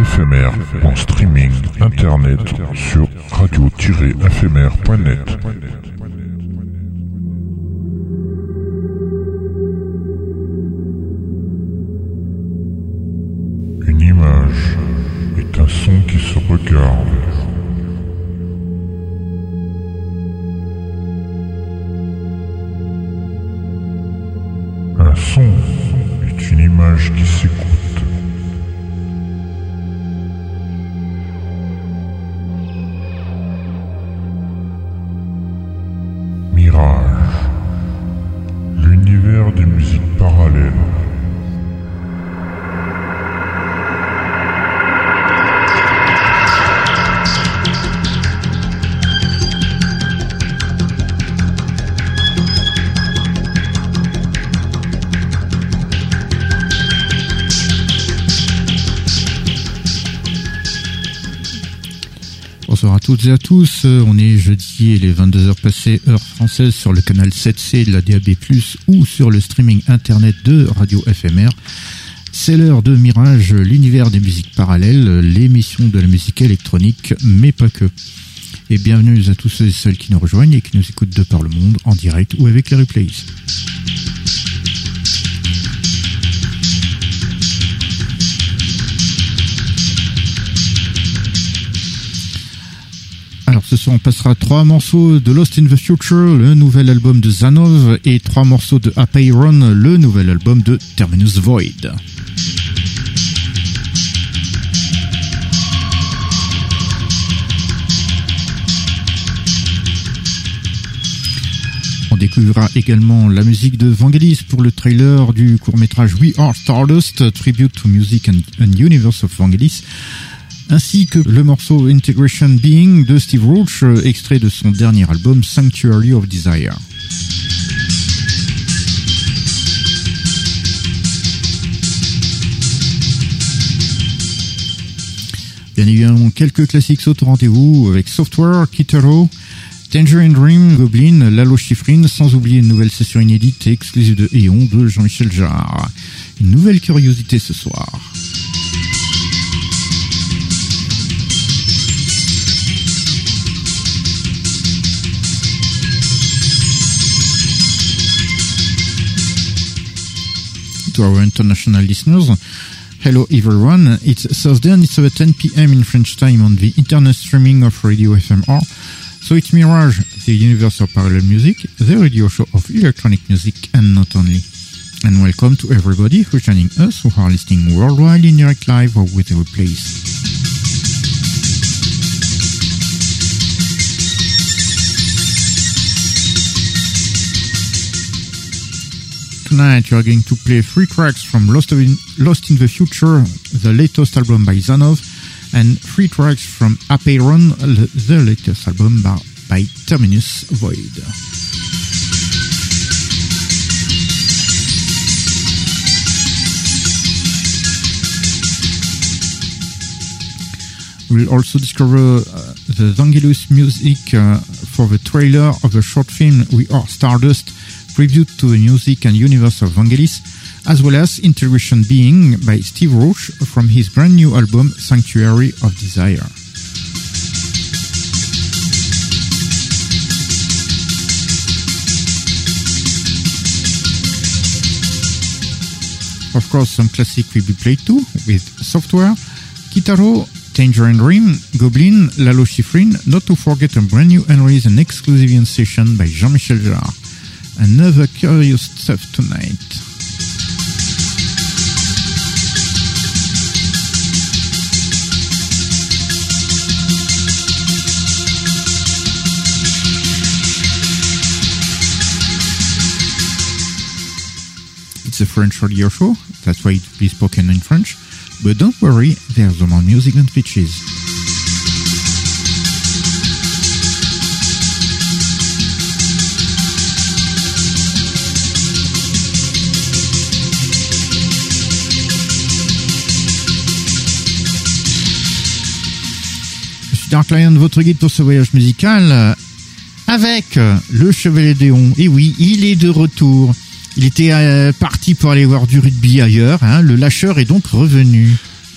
éphémère en streaming internet sur radio-éphémère.net. Une image est un son qui se regarde. Toutes et à tous. Euh, On est jeudi et les 22h passées, heure française, sur le canal 7C de la DAB+, ou sur le streaming internet de Radio FMR. C'est l'heure de Mirage, l'univers des musiques parallèles, l'émission de la musique électronique, mais pas que. Et bienvenue à tous ceux et celles qui nous rejoignent et qui nous écoutent de par le monde, en direct ou avec les replays. Alors ce soir on passera trois morceaux de Lost in the Future, le nouvel album de Zanov, et trois morceaux de Happy Run, le nouvel album de Terminus Void. On découvrira également la musique de Vangelis pour le trailer du court-métrage We Are Stardust, Tribute to Music and, and Universe of Vangelis, ainsi que le morceau Integration Being de Steve Roach, euh, extrait de son dernier album Sanctuary of Desire. Bien évidemment, quelques classiques sautent au rendez-vous avec Software, Kitaro, Tangerine Dream, Goblin, Lalo Schifrin, sans oublier une nouvelle session inédite et exclusive de Eon de Jean-Michel Jarre. Une nouvelle curiosité ce soir. To our international listeners. Hello everyone, it's Thursday and it's about 10 p.m. in French time on the internet streaming of Radio FMR. So it's Mirage, the universe of parallel music, the radio show of electronic music and not only. And welcome to everybody who's joining us who are listening worldwide in direct live or with a replays. Tonight you are going to play three tracks from Lost in, Lost in the Future, the latest album by Zanov, and three tracks from Apeiron, the latest album by, by Terminus Void. We'll also discover uh, the Vangelis music uh, for the trailer of the short film We Are Stardust, tribute to the music and universe of Vangelis, as well as Integration Being by Steve Roach from his brand new album Sanctuary of Desire. Of course, some classic will be played too, with Software, Kitaro, Tangerine Dream, Goblin, Lalo Schifrin, not to forget a brand new unreleased and exclusive session by Jean-Michel Jarre. Another curious stuff tonight. It's a French radio show, that's why it be spoken in French. But don't worry, there's more music and speeches. Dark Lion, votre guide pour ce voyage musical, euh, avec euh, le Chevalier Déon. Et oui, il est de retour. Il était euh, parti pour aller voir du rugby ailleurs. hein. Le lâcheur est donc revenu.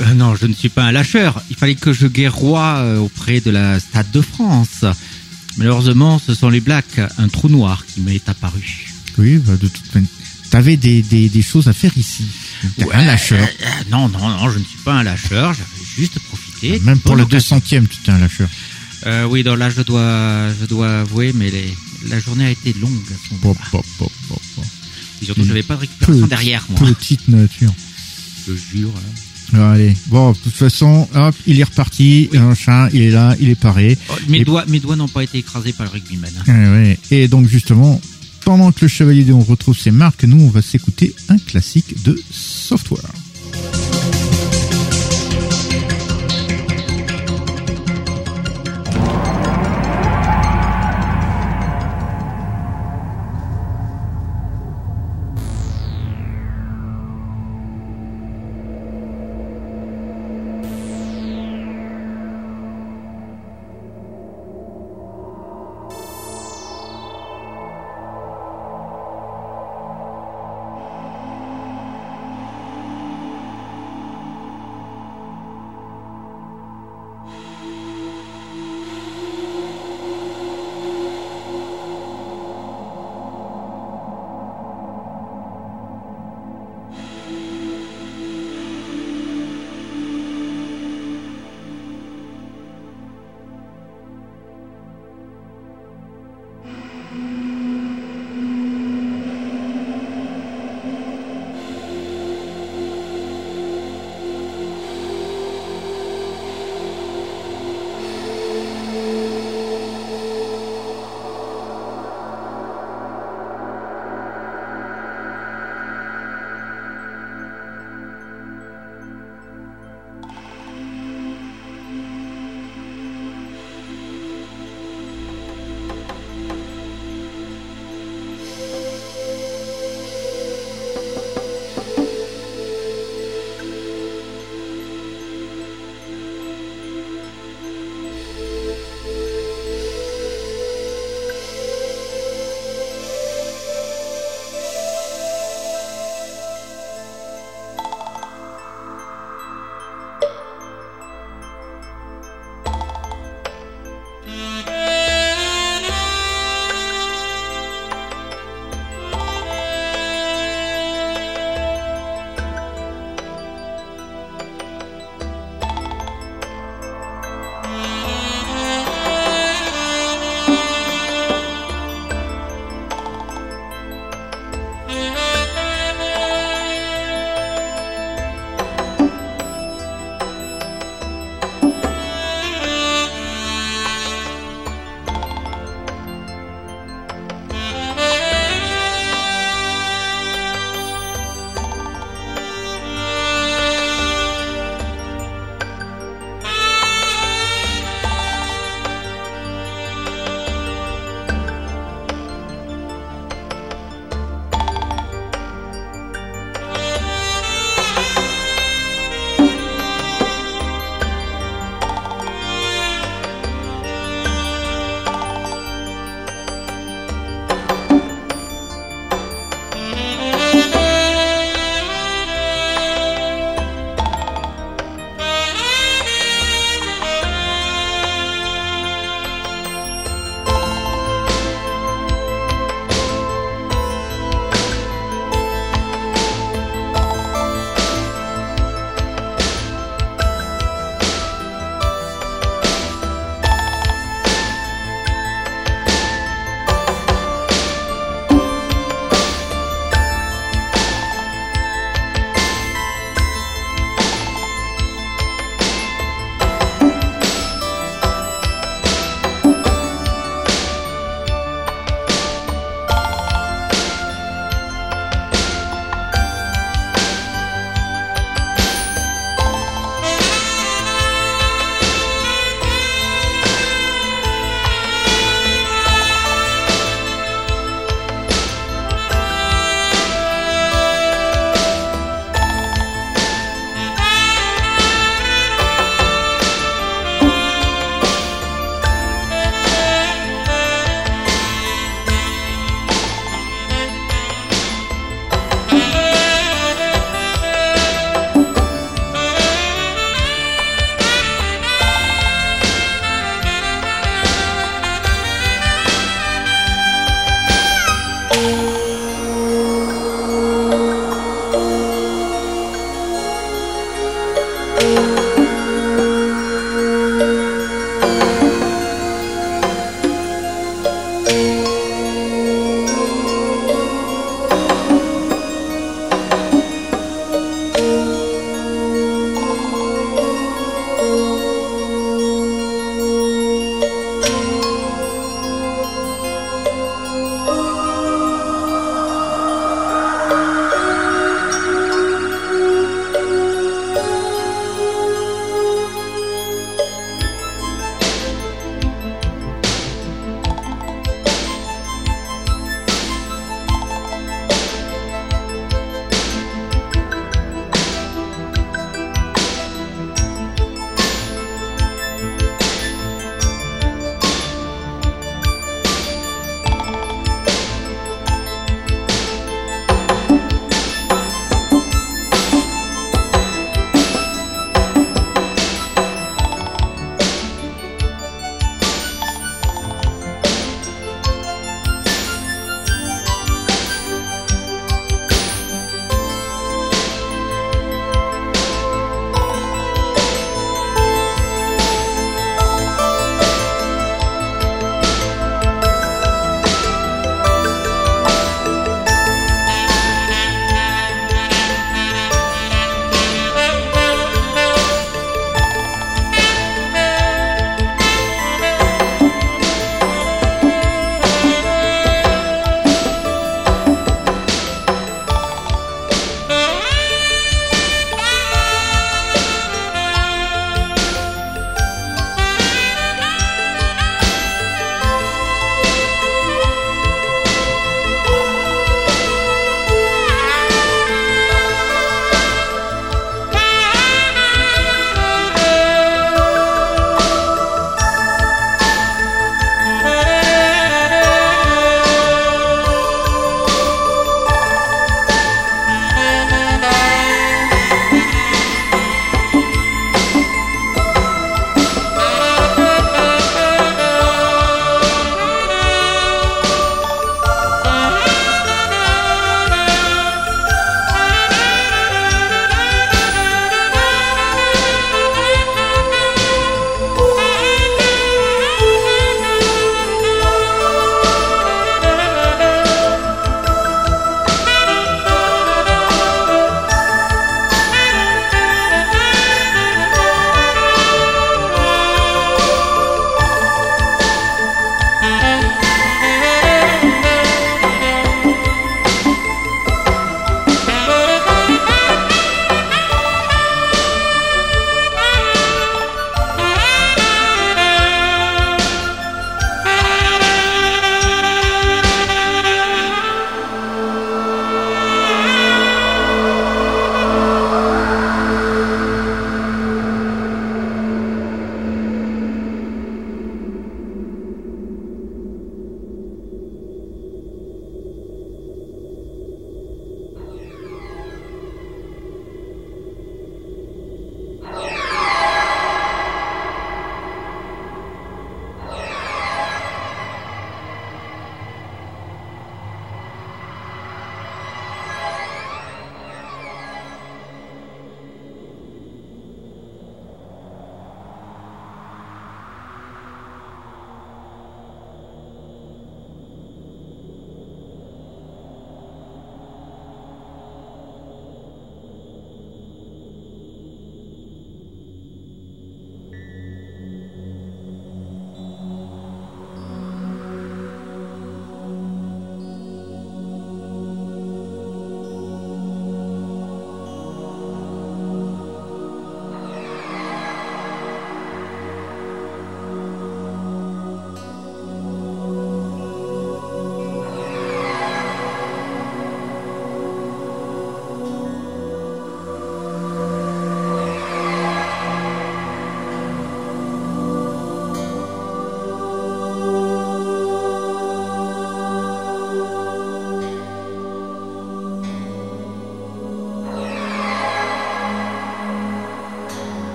Euh, non, je ne suis pas un lâcheur. Il fallait que je guerroie euh, auprès de la Stade de France. Malheureusement, ce sont les Blacks, un trou noir qui m'est apparu. Oui, bah, de toute manière. T'avais des, des, des choses à faire ici. Ouais, un lâcheur. non, non, non, je ne suis pas un lâcheur. J'avais juste profité. Même pour le occasion. 200ème, tu t'es un lâcheur. Euh, oui, donc là, je dois, je dois avouer, mais les- la journée a été longue à ce. Pop, pop, pop, pop, pop. Et surtout, j'avais pas de récupération derrière moi. Petite nature. Je jure. hein. Alors, allez. Bon, de toute façon, hop, il est reparti. Oui. Il est là, il est paré. Oh, mes Et- doigts, mes doigts n'ont pas été écrasés par le rugbyman. hein. Ouais. Et donc, justement, pendant que le chevalier Déon retrouve ses marques, nous, on va s'écouter un classique de software.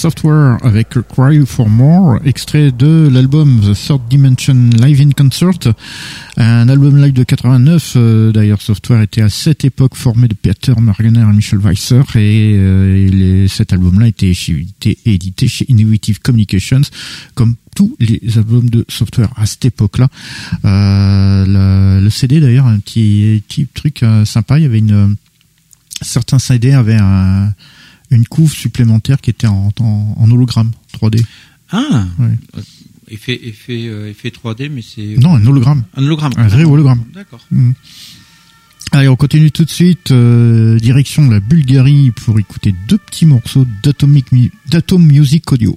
Software avec Cry for More, extrait de l'album The Third Dimension Live in Concert, un album live de 89. euh, D'ailleurs, Software était à cette époque formé de Peter Marganer et Michel Weisser, et, euh, cet album-là était, édité chez Innovative Communications, comme tous les albums de Software à cette époque-là. Euh, le, CD d'ailleurs, un petit, truc sympa, il y avait une certains CD avaient un, une couve supplémentaire qui était en, en, en hologramme 3D. Ah Ouais. Effet, effet, euh, effet 3D, mais c'est... Non, un hologramme. Un hologramme. Un vrai hologramme. D'accord. Allez, on continue tout de suite. euh, direction la Bulgarie pour écouter deux petits morceaux d'Atomic Mu- d'Atom Music Audio.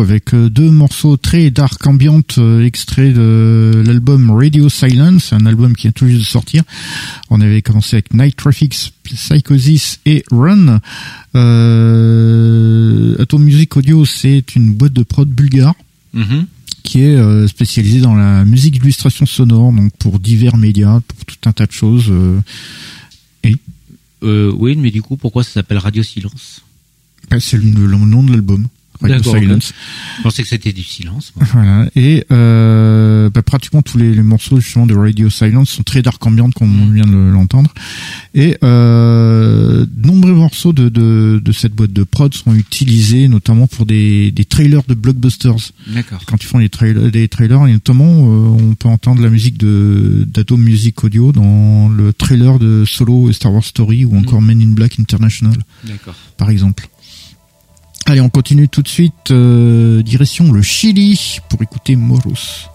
Avec euh, deux morceaux très dark ambient euh, extraits de l'album Radio Silence, un album qui a tout juste de sortir. On avait commencé avec Night Traffic, Psychosis et Run. Euh, Atom Music Audio, c'est une boîte de prod bulgare Mhm. qui est spécialisée dans la musique d'illustration sonore, donc pour divers médias, pour tout un tas de choses. Euh, oui, mais du coup, pourquoi ça s'appelle Radio Silence? Ah, c'est le, le nom de l'album. Radio D'accord, Silence. Je pensais que c'était du silence. moi. Voilà. Et euh, bah, pratiquement tous les, les morceaux justement de Radio Silence sont très dark ambient comme on vient de l'entendre. Et euh, nombreux morceaux de, de, de cette boîte de prod sont utilisés notamment pour des, des trailers de blockbusters. D'accord. Quand ils font des trailers, des trailers et notamment euh, on peut entendre la musique de d'Atom Music Audio dans le trailer de Solo et Star Wars Story ou encore Men in Black International D'accord. par exemple. Allez, on continue tout de suite, euh, direction le Chili pour écouter Moros.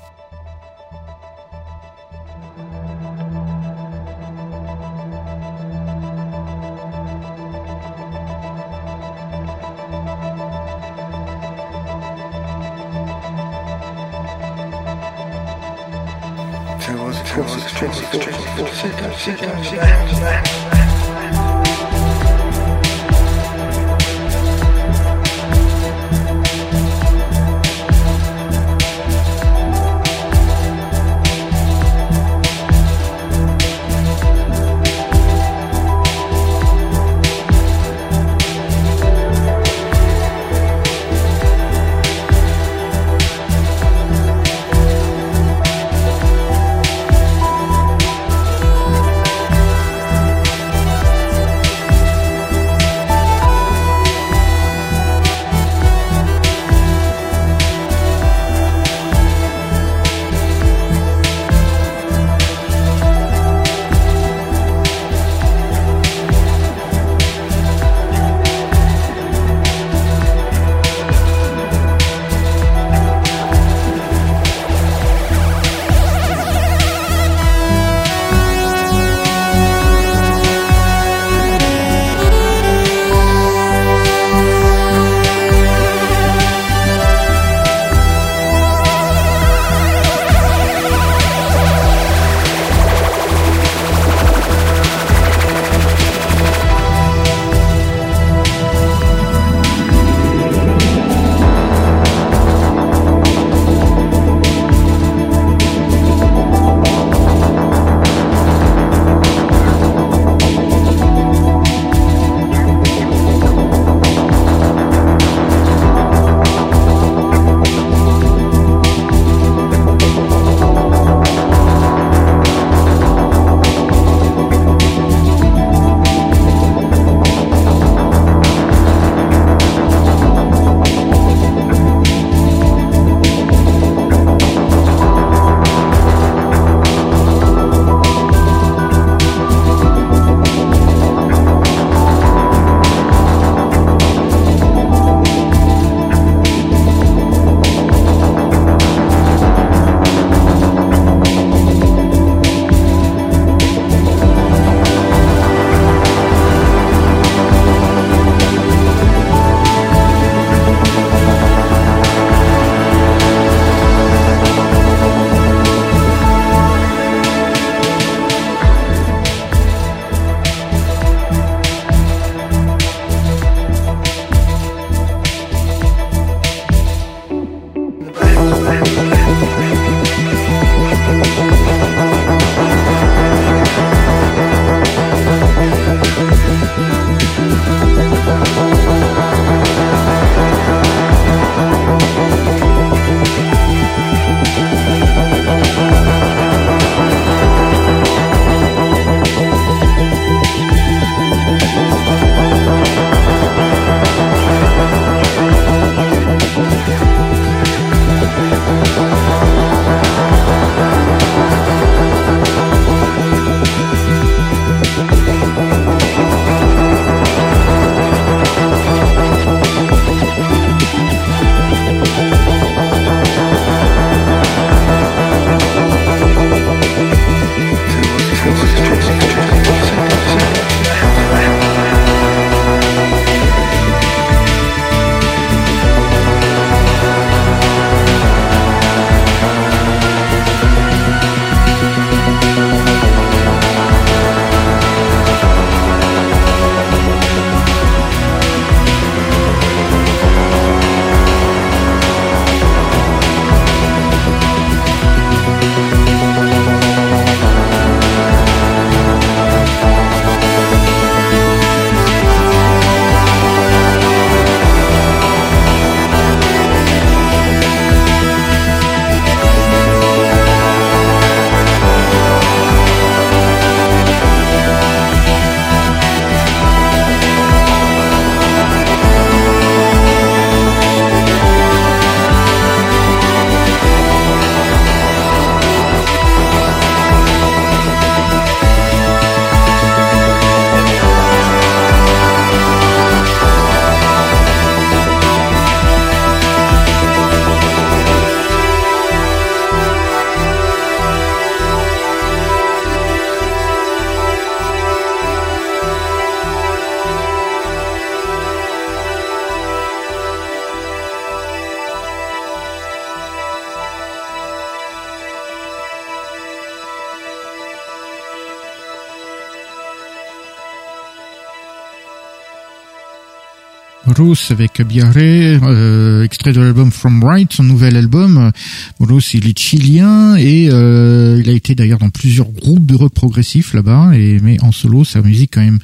Bruce avec Biarre, euh, extrait de l'album From Right, son nouvel album. Bruce, il est chilien et euh, il a été d'ailleurs dans plusieurs groupes de rock progressif là-bas. Et mais en solo, sa musique quand même,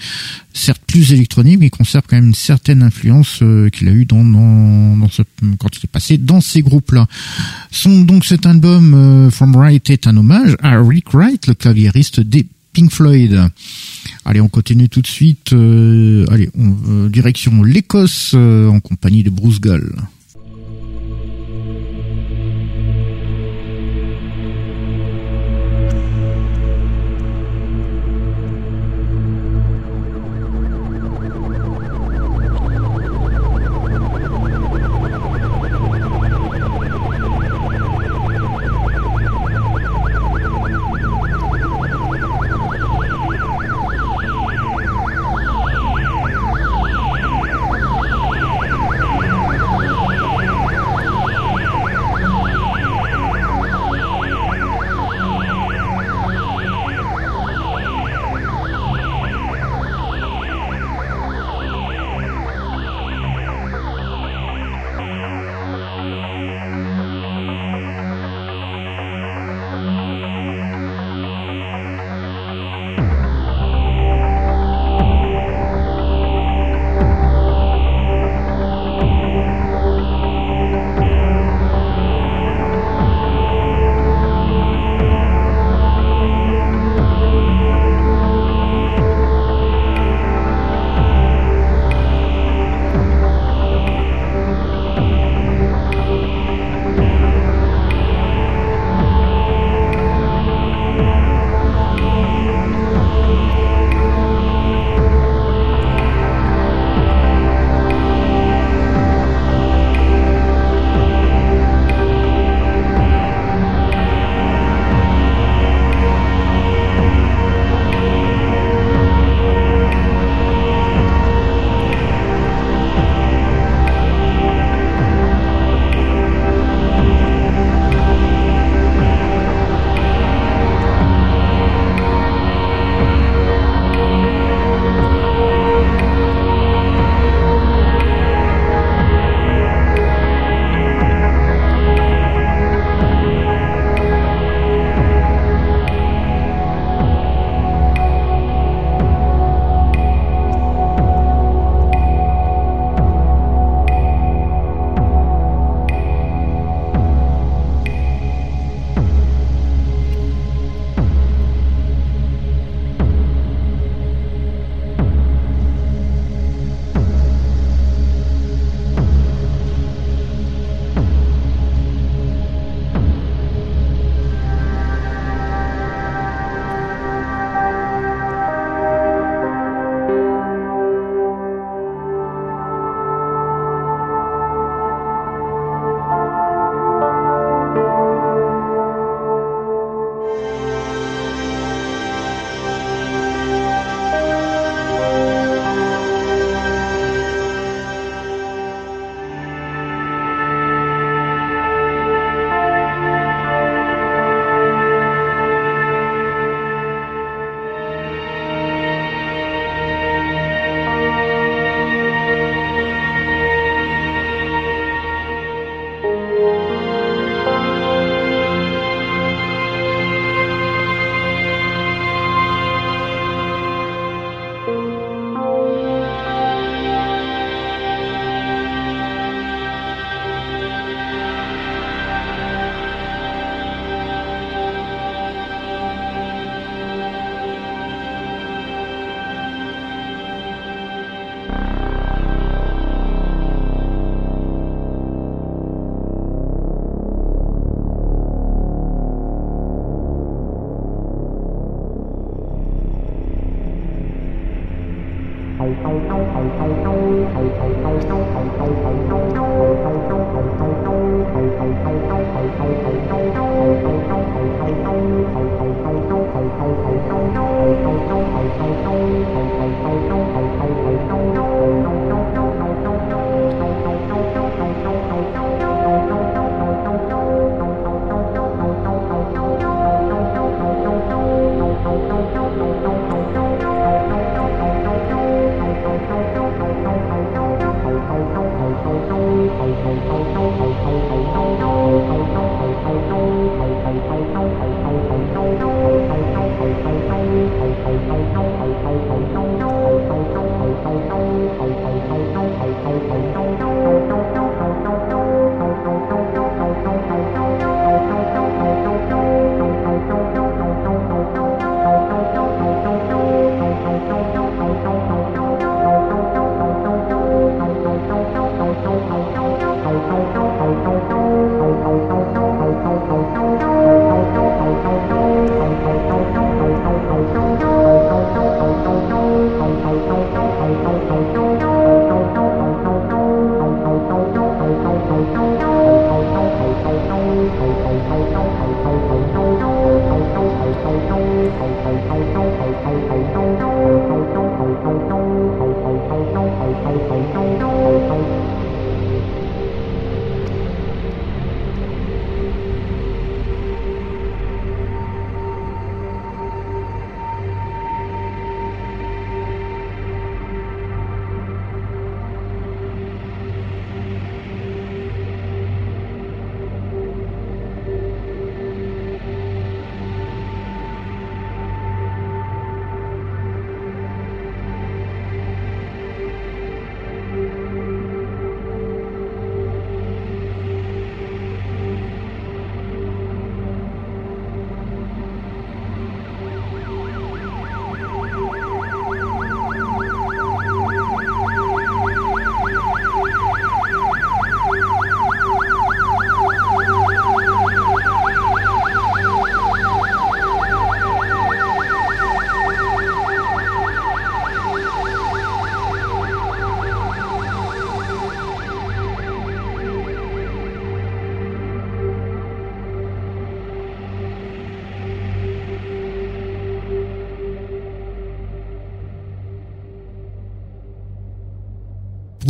certes plus électronique, mais conserve quand même une certaine influence euh, qu'il a eu dans, dans, dans ce, quand il est passé dans ces groupes-là. Son donc cet album euh, From Right est un hommage à Rick Wright, le claviériste des Pink Floyd. Allez, on continue tout de suite. Euh, allez, on, euh, direction l'Écosse euh, en compagnie de Bruce Gull.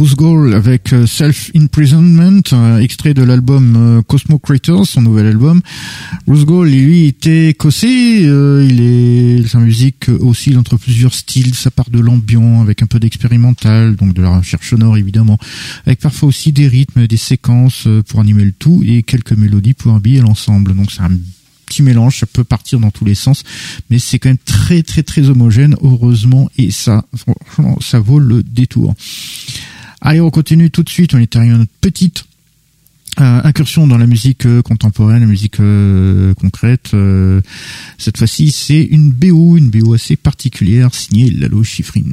Bruce Gold avec euh, Self Imprisonment, euh, extrait de l'album euh, Cosmo Creators, son nouvel album. Bruce Gold, lui, était écossais. il est sa musique oscille entre plusieurs styles. Ça part de l'ambiant avec un peu d'expérimental, donc de la recherche sonore évidemment, avec parfois aussi des rythmes, des séquences pour animer le tout et quelques mélodies pour habiller l'ensemble. Donc c'est un petit mélange, ça peut partir dans tous les sens, mais c'est quand même très très très homogène, heureusement, et ça, franchement, ça vaut le détour. Allez, on continue tout de suite, on est à notre petite euh, incursion dans la musique euh, contemporaine, la musique euh, concrète. cette fois-ci, c'est une BO, une BO assez particulière, signée Lalo Schifrin.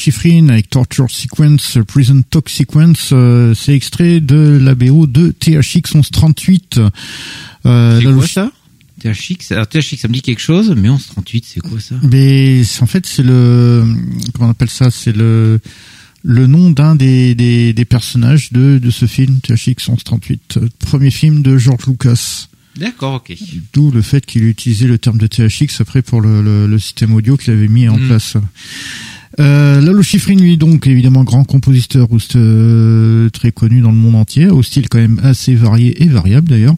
Schifrin avec Torture Sequence, Prison Talk Sequence, euh, c'est extrait de la BO de THX 1138. Euh, c'est quoi ça? THX, alors THX, ça me dit quelque chose, mais 1138, c'est quoi ça? Mais en fait, c'est le comment on appelle ça? C'est le le nom d'un des, des, des, personnages de, de ce film THX 1138, premier film de George Lucas. D'accord, ok. D'où le fait qu'il utilisait le terme de THX après pour le, le, le système audio qu'il avait mis en hmm. place. Euh, Lalo Schifrin, lui, donc évidemment grand compositeur euh, très connu dans le monde entier, au style quand même assez varié et variable d'ailleurs.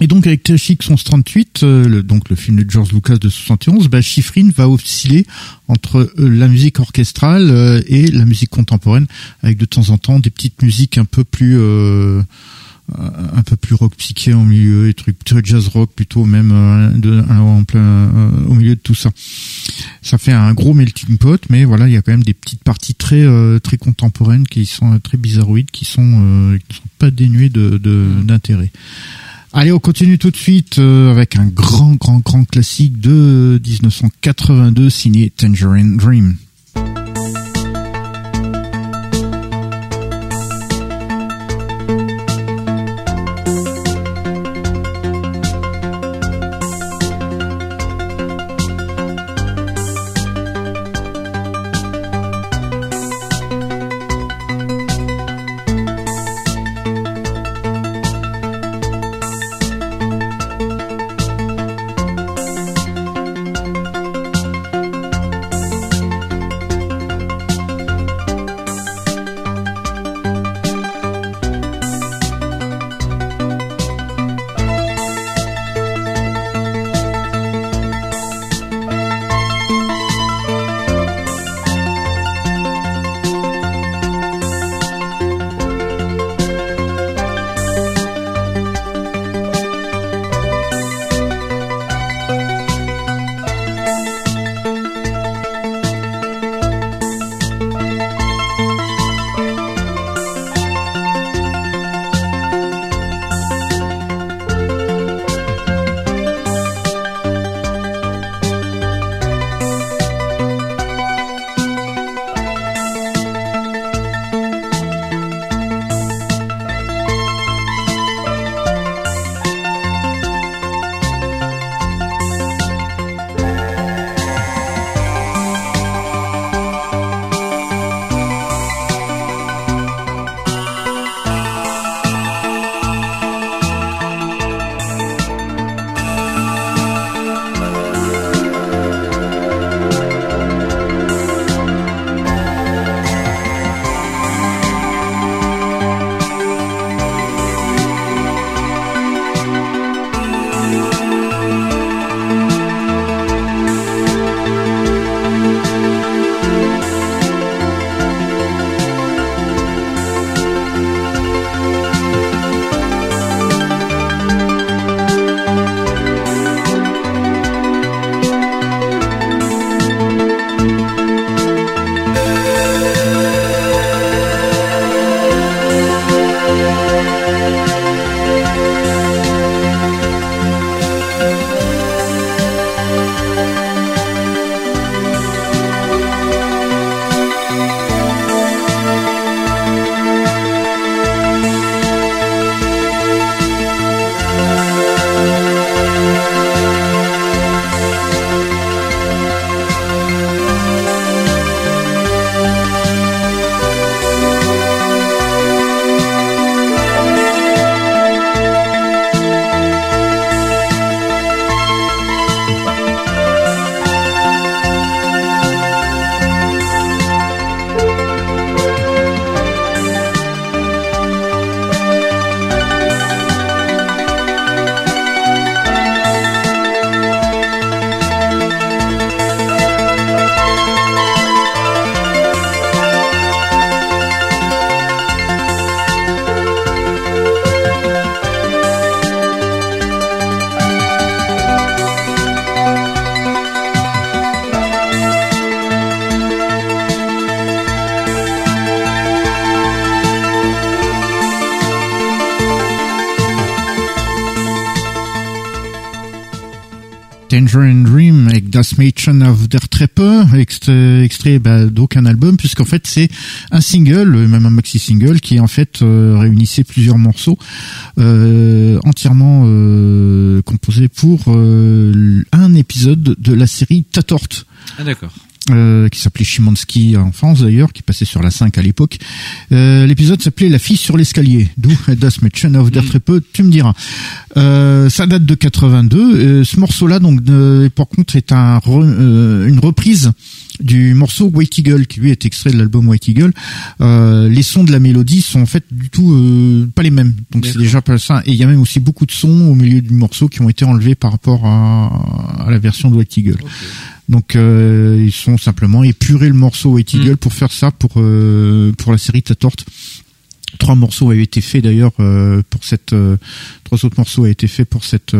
Et donc avec THX 1138, euh, le, donc le film de George Lucas de 71, bah, Schifrin va osciller entre euh, la musique orchestrale euh, et la musique contemporaine, avec de temps en temps des petites musiques un peu plus euh, un peu plus rock psyché au milieu, des trucs très jazz rock plutôt même euh, en plein euh, au milieu de tout ça. Ça fait un gros melting pot, mais voilà, il y a quand même des petites parties très euh, très contemporaines qui sont euh, très bizarroïdes, qui sont euh, qui sont pas dénuées de d'intérêt. Allez, on continue tout de suite avec un grand, grand, grand classique de 1982 signé Tangerine Dream. Of der Treppe, extrait, extrait bah, d'aucun album, puisqu'en fait c'est un single, même un maxi-single, qui en fait euh, réunissait plusieurs morceaux euh, entièrement euh, composés pour un épisode de la série Tatort. Ah d'accord. Qui s'appelait Chimansky en France d'ailleurs, qui passait sur la 5 à l'époque. Euh, L'épisode s'appelait La fille sur l'escalier, d'où Das Mädchen. Of der Treppe, tu me diras. Euh, ça date de 82. Euh, ce morceau-là, donc, euh, par contre, est un re- euh, une reprise du morceau White Eagle qui lui est extrait de l'album White Eagle. Euh, les sons de la mélodie sont en fait du tout euh, pas les mêmes. Donc c'est déjà pas ça. Et il y a même aussi beaucoup de sons au milieu du morceau qui ont été enlevés par rapport à, à la version de White Eagle donc euh, ils sont simplement épuré le morceau White Eagle mm. pour faire ça pour euh, pour la série Tatort trois morceaux avaient été faits d'ailleurs euh, pour cette trois autres morceaux avaient été faits pour cette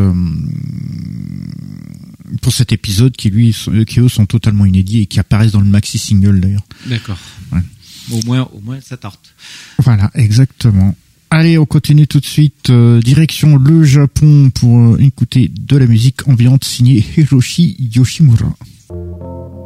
pour cet épisode qui lui qui eux sont totalement inédits et qui apparaissent dans le maxi single d'ailleurs. D'accord. Au moins au moins ça tarte. Voilà, exactement. Allez, on continue tout de suite. Euh, direction le Japon pour euh, écouter de la musique ambiante signée Hiroshi Yoshimura. Música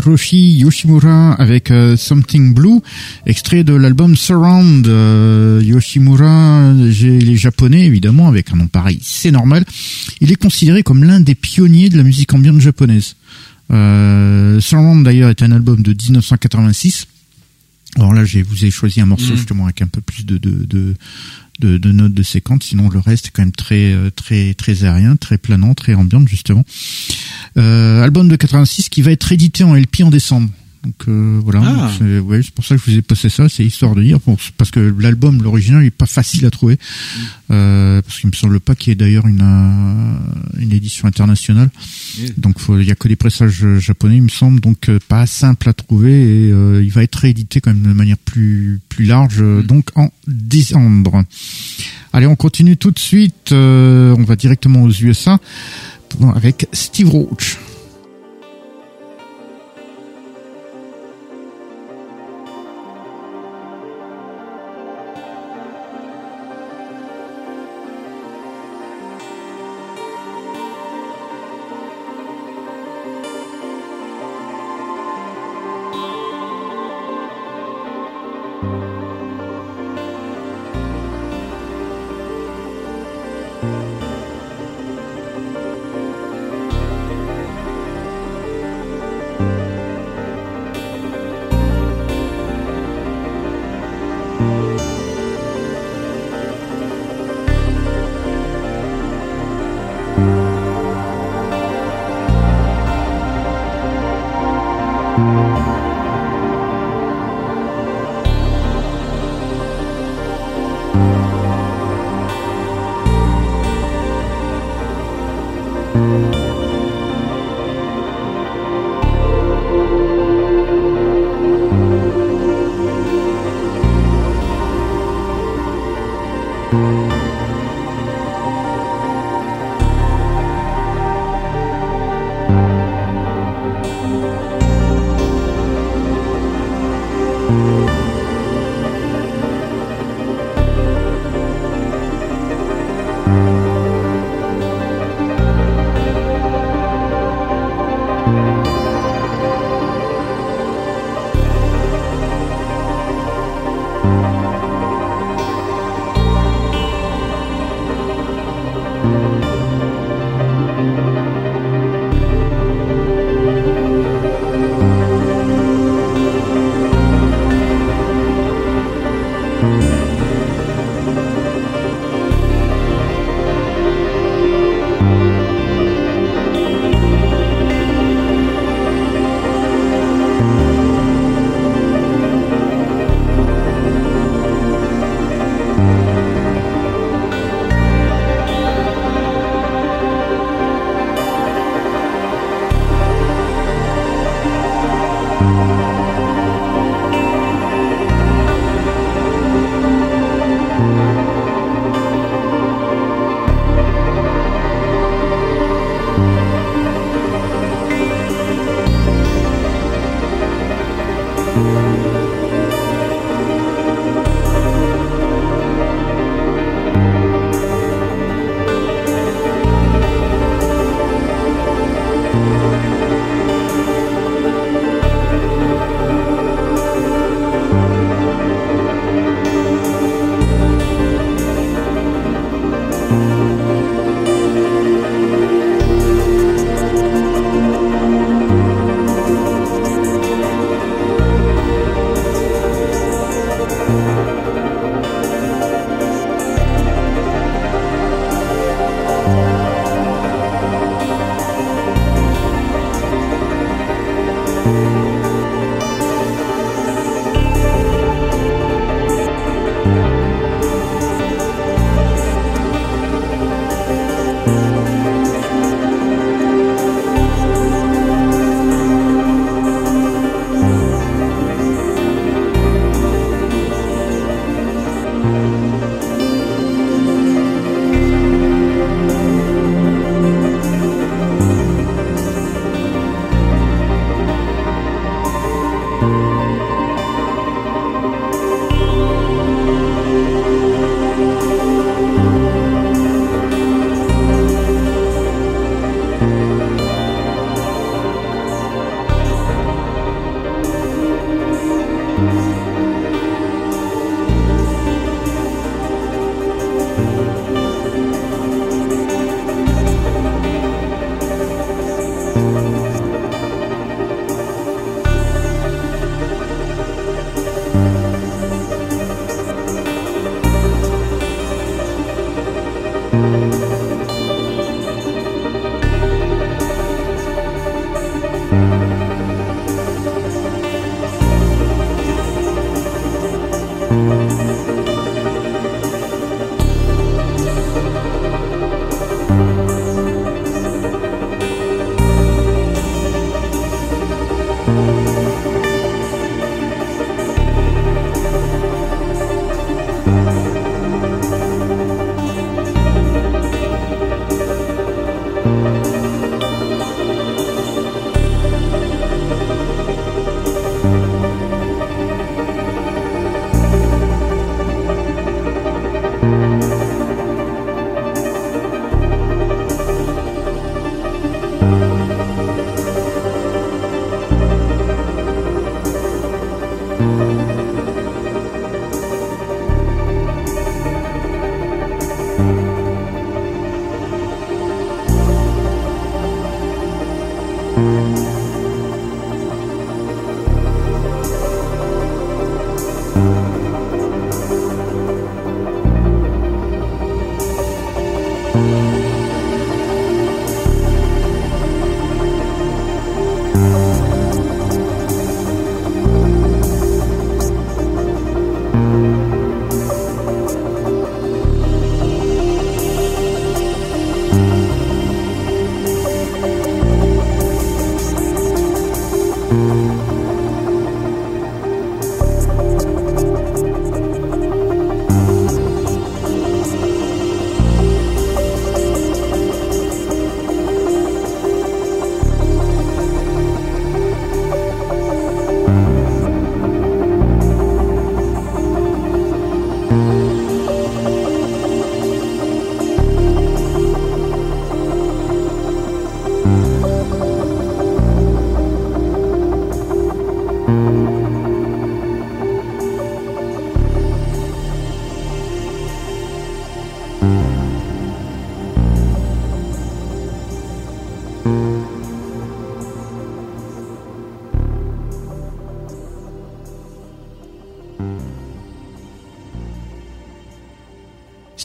Hiroshi Yoshimura avec euh, Something Blue, extrait de l'album Surround. Euh, Yoshimura, il est japonais évidemment, avec un nom pareil, c'est normal. Il est considéré comme l'un des pionniers de la musique ambiante japonaise. Euh, Surround d'ailleurs est un album de 1986. Alors là, je vous ai choisi un morceau mm. justement avec un peu plus de, de, de, de, notes de séquence, sinon le reste est quand même très euh, très très aérien, très planant, très ambiante justement. Euh, album de 86 qui va être édité en LP en décembre. Donc euh, voilà, ah. c'est ouais, pour ça que je vous ai passé ça, c'est histoire de dire, parce que l'album, l'original, est pas facile à trouver, mm. euh, parce qu'il me semble pas qu'il y ait d'ailleurs une euh, une édition internationale. Donc il y a que des pressages japonais, il me semble, donc euh, pas simple à trouver et euh, il va être réédité quand même de manière plus plus large, mm. donc en décembre. Allez, on continue tout de suite, on va directement aux USA avec Steve Roach.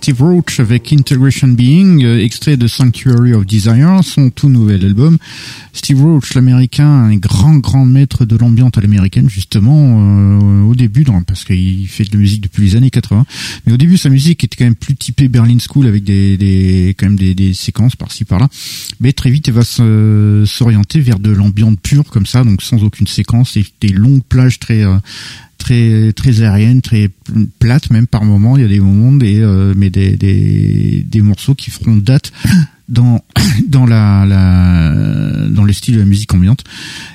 Steve Roach avec Integration Being, euh, extrait de Sanctuary of Desire, son tout nouvel album. Steve Roach, l'américain, un grand grand maître de l'ambiance à l'américaine, justement, euh, au début, parce qu'il fait de la musique depuis les années 80. Mais au début, sa musique était quand même plus typée Berlin School avec des, des quand même des, des séquences par-ci par-là. Mais très vite, elle va s'orienter vers de l'ambiance pure comme ça, donc sans aucune séquence et des longues plages très euh, très très aérienne, très plate même par moments. Il y a des moments, des, euh, mais des, des, des morceaux qui feront date dans dans la, dans le style de la musique ambiante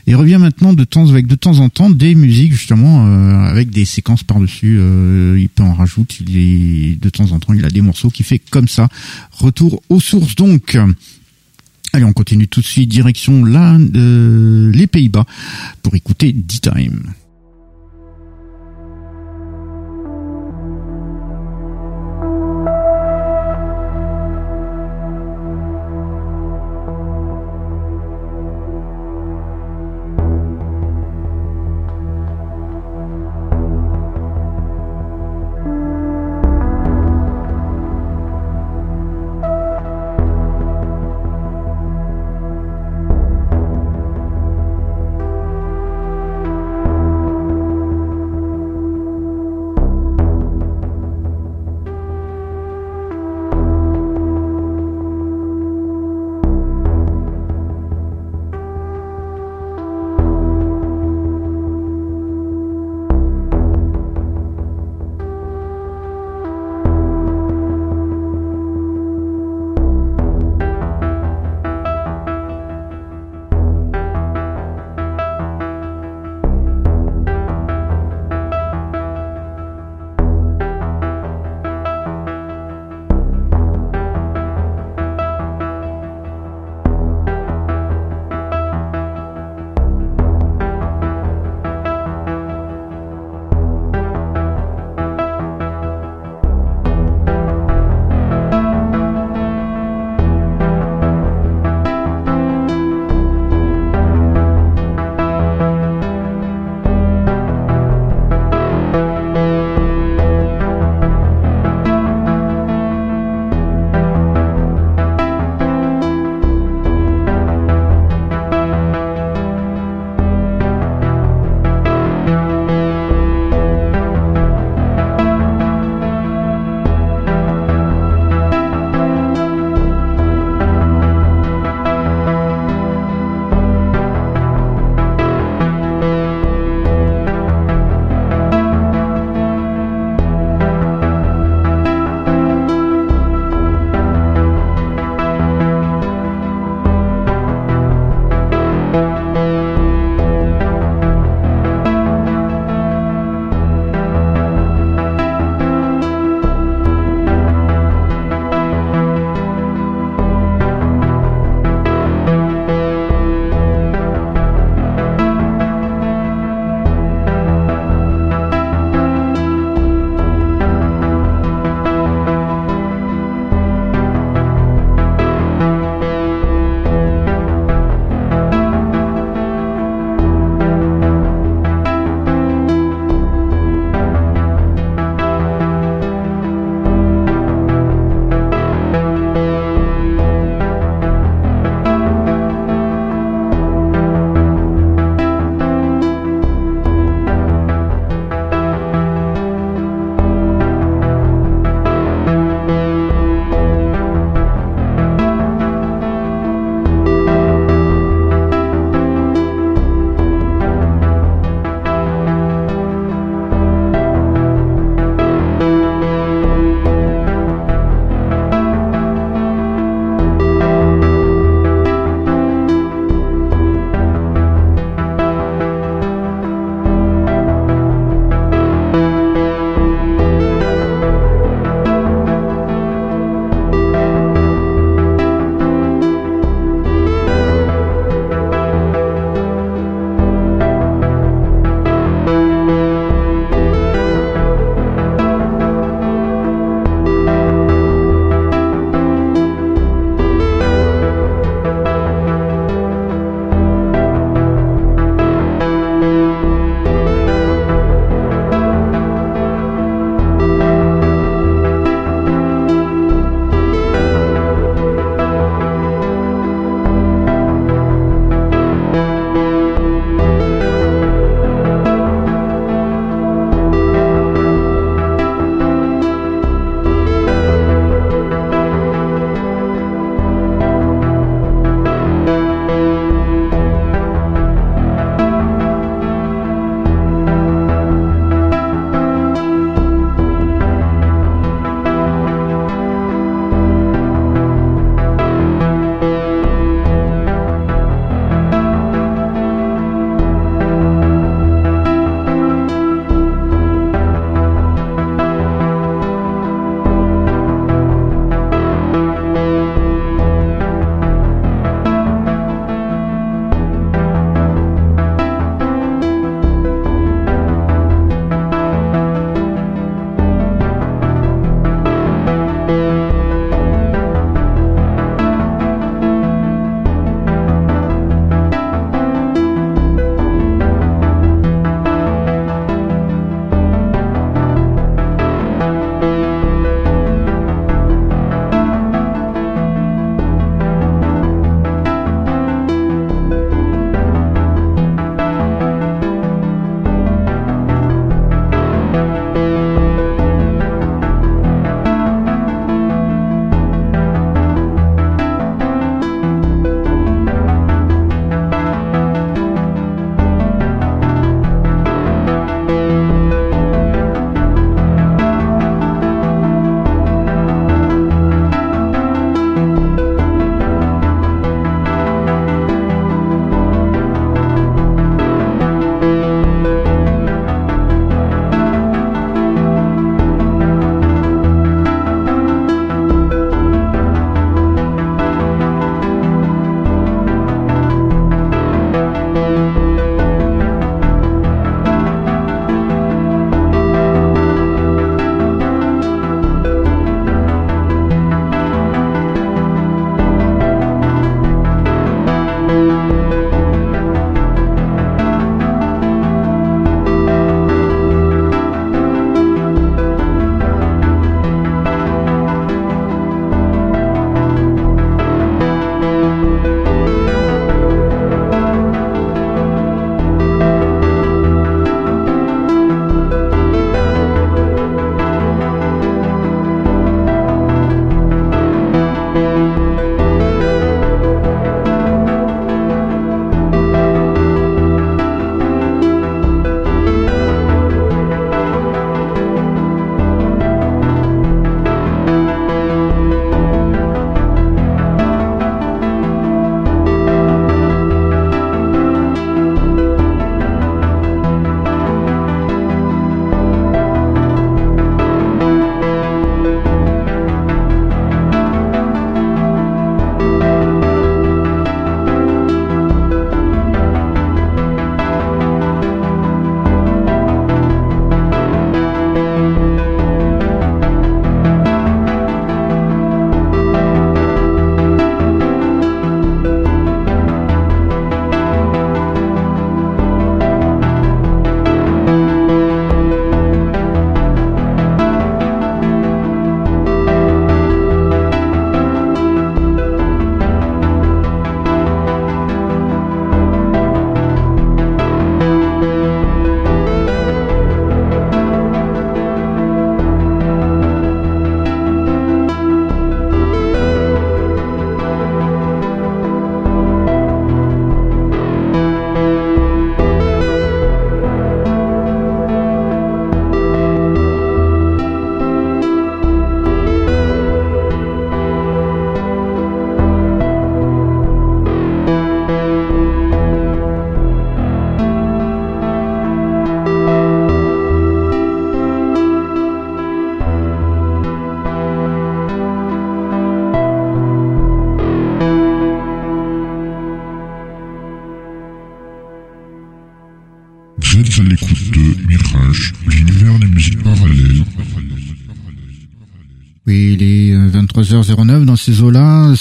et revient maintenant de temps avec de temps en temps des musiques justement euh, avec des séquences par dessus euh, il peut en rajouter il est de temps en temps il a des morceaux qui fait comme ça retour aux sources donc Allez, on continue tout de suite direction là, les Pays-Bas pour écouter D-Time.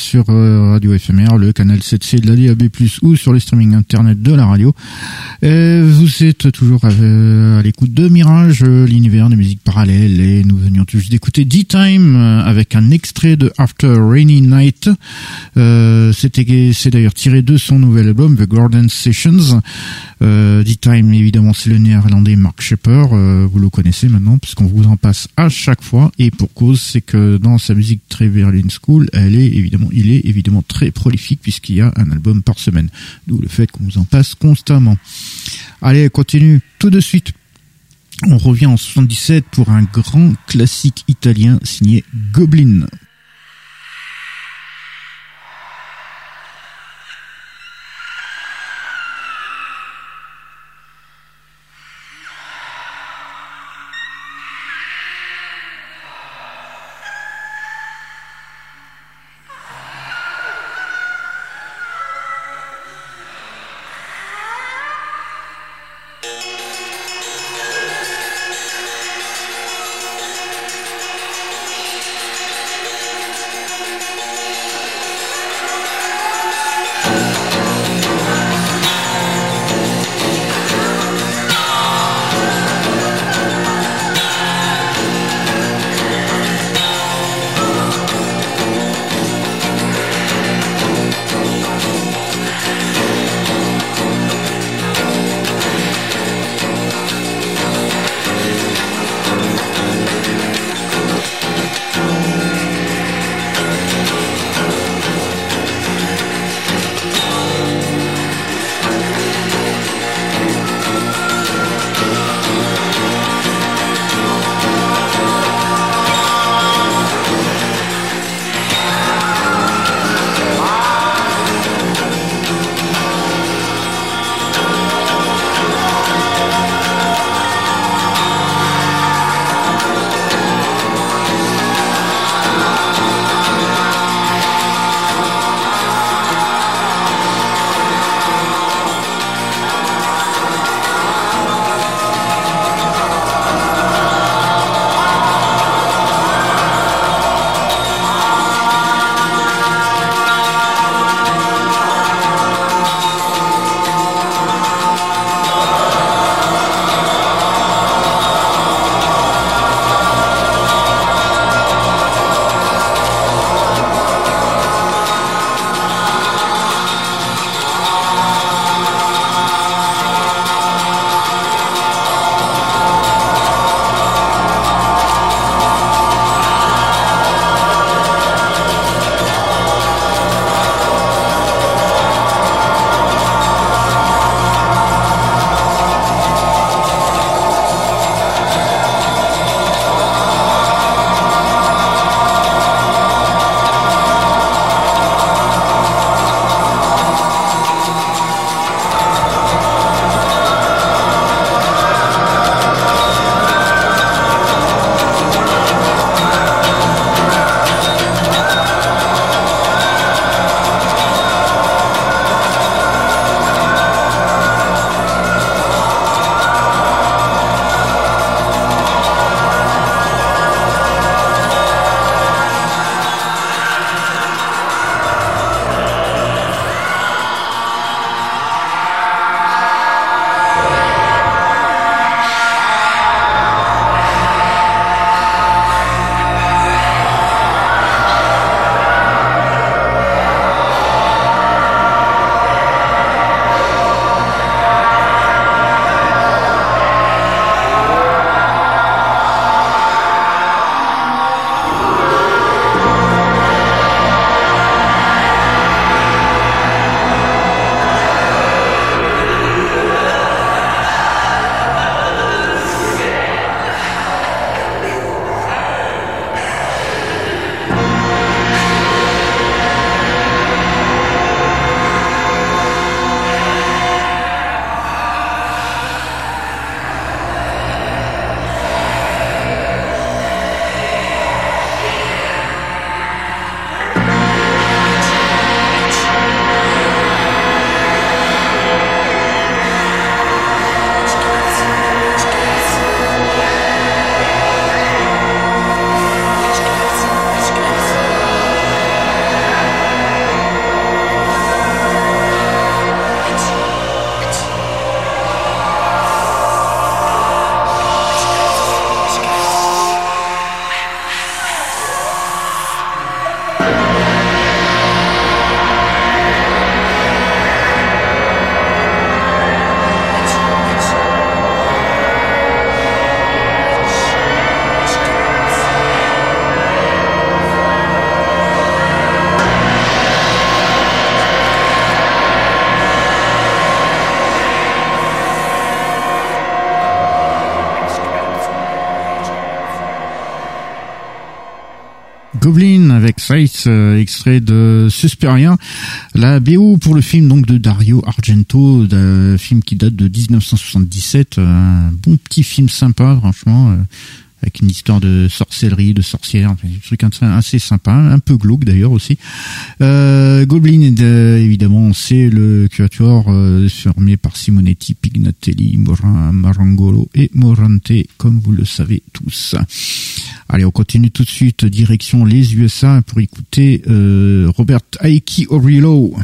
Sur euh, Radio FMR, le canal 7C de la DAB+, ou sur le streaming internet de la radio. Et vous êtes toujours à, à l'écoute de Mirage, musiques parallèles, tout juste d'écouter D-Time avec un extrait de After Rainy Night. Euh, c'est d'ailleurs tiré de son nouvel album, The Garden Sessions. Euh, D-Time, évidemment, c'est le néerlandais Mark Shepper. Euh, vous le connaissez maintenant, puisqu'on vous en passe à chaque fois, et pour cause, c'est que dans sa musique très Berlin School, elle est évidemment, il est évidemment très prolifique puisqu'il y a un album par semaine. D'où le fait qu'on vous en passe constamment. Allez, continue tout de suite. On revient en 77 pour un grand classique italien signé Goblin. Avec Sight, euh, extrait de Susperia. La BO pour le film donc de Dario Argento, un film qui date de 1977. Un bon petit film sympa, franchement avec une histoire de sorcellerie, de sorcière, un truc assez sympa, un peu glauque d'ailleurs aussi. Euh, Goblin, évidemment, c'est le quatuor euh, formé par Simonetti, Pignatelli, Morin, Marangolo et Morante, comme vous le savez tous. Allez, on continue tout de suite direction les USA pour écouter euh, Robert Aiki Orillo.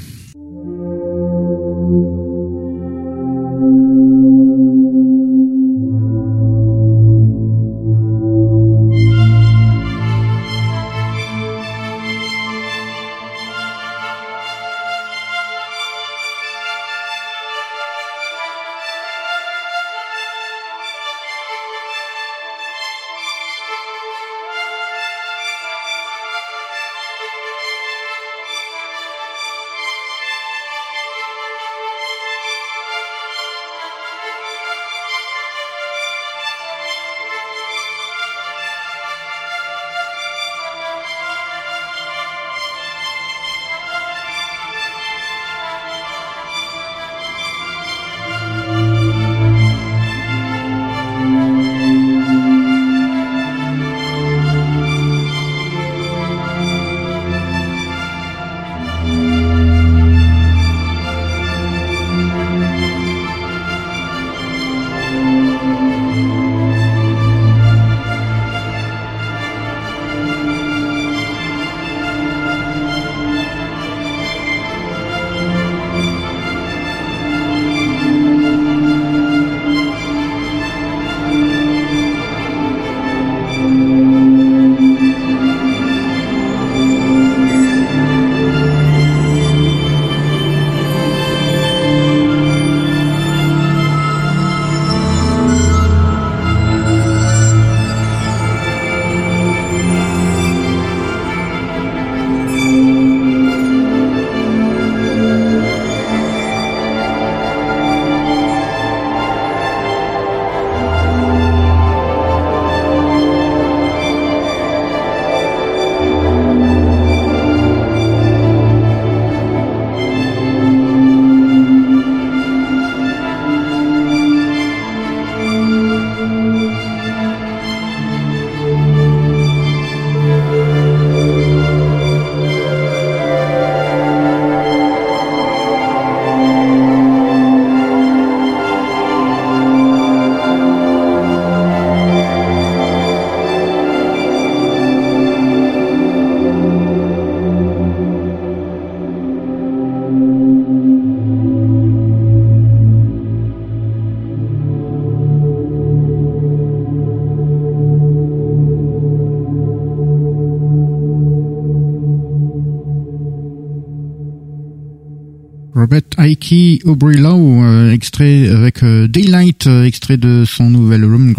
Ike Law, euh, extrait avec euh, Daylight, euh, extrait de son nouvel album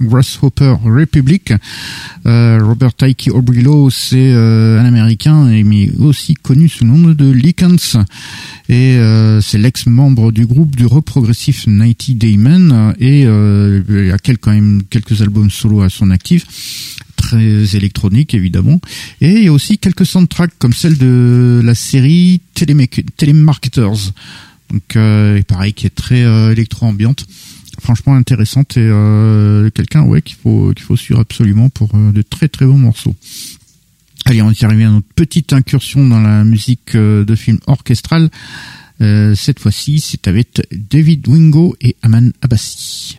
Grasshopper Republic. Robert Ike Law, c'est un Américain, mais aussi connu sous le nom de Likens. Et c'est l'ex-membre du groupe du rock progressif Nighty Damon. Et il a quelques, quand même quelques albums solo à son actif très électronique évidemment. Et il y a aussi quelques soundtracks comme celle de la série Telemarketers. Donc euh, pareil qui est très euh, électro-ambiante. Franchement intéressante et euh, quelqu'un ouais qu'il faut qu'il faut suivre absolument pour euh, de très très bons morceaux. Allez, on est arrivé à notre petite incursion dans la musique de film orchestral. cette fois-ci, c'est avec David Wingo et Aman Abbasi.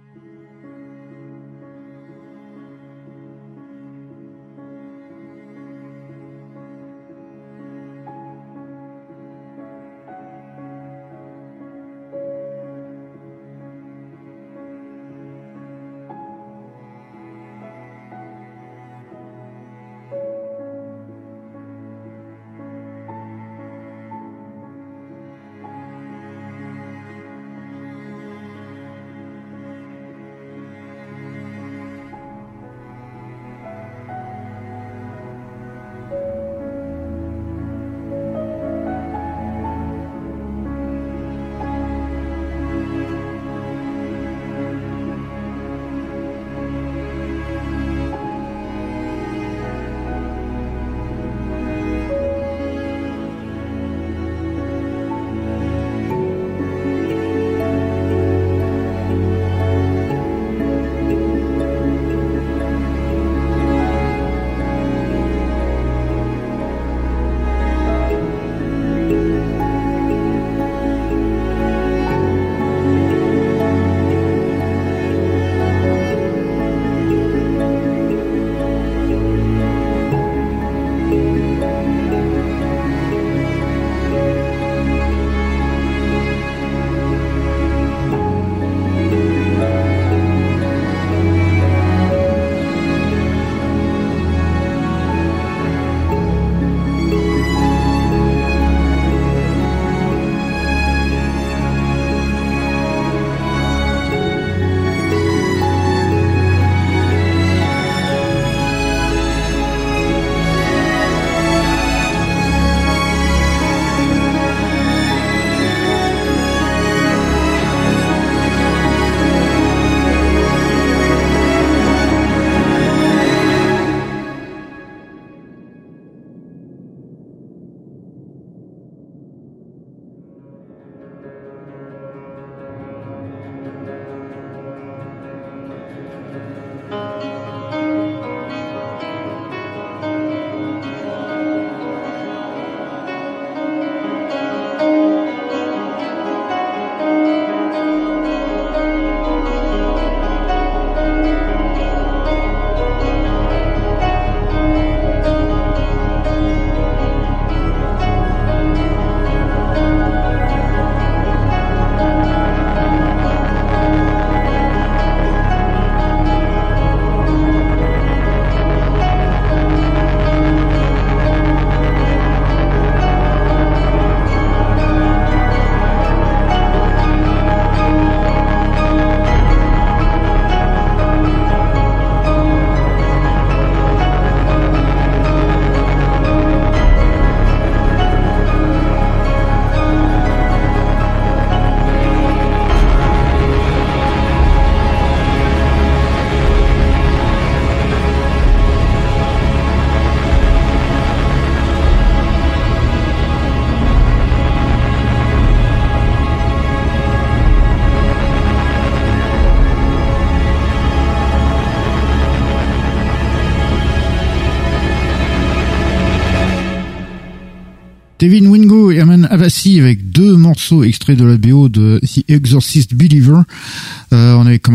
Avec deux morceaux extraits de la BO de The Exorcist Believer.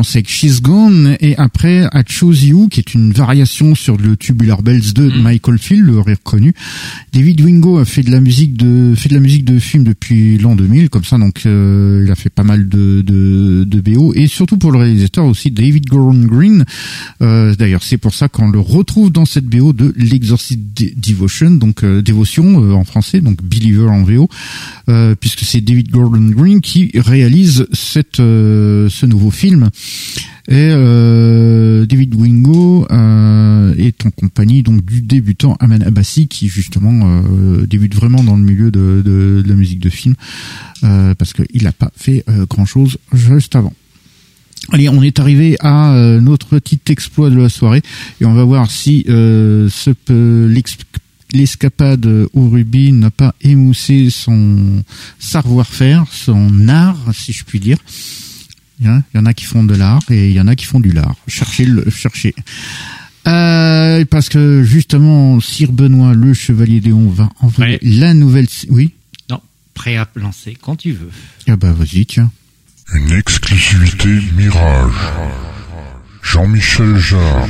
Commencé avec She's Gone et après I Chose You qui est une variation sur le Tubular Bells de Mm. Michael Field, le rire connu. David Wingo a fait de la musique de fait de la musique de film depuis l'an 2000 comme ça donc euh, il a fait pas mal de, de de BO et surtout pour le réalisateur aussi David Gordon Green. Euh, D'ailleurs c'est pour ça qu'on le retrouve dans cette BO de l'Exorcist De- Devotion donc euh, dévotion euh, en français donc Believer en VO euh, puisque c'est David Gordon Green qui réalise cette euh, ce nouveau film et euh, David Wingo euh, est en compagnie donc du débutant Aman Abbasi qui justement euh, débute vraiment dans le milieu de, la musique de film parce qu'il n'a pas fait grand chose juste avant. Allez, on est arrivé à notre petit exploit de la soirée et on va voir si l'escapade au rubis n'a pas émoussé son savoir-faire, son art, si je puis dire. Il y, en a, il y en a qui font de l'art et il y en a qui font du lard. Cherchez le, cherchez. Euh, parce que justement, Sir Benoît, le chevalier Léon, va envoyer Ouais. la nouvelle. Oui? Non, prêt à lancer quand tu veux. Ah bah vas-y, tiens. Une exclusivité Mirage. Jean-Michel Jarre.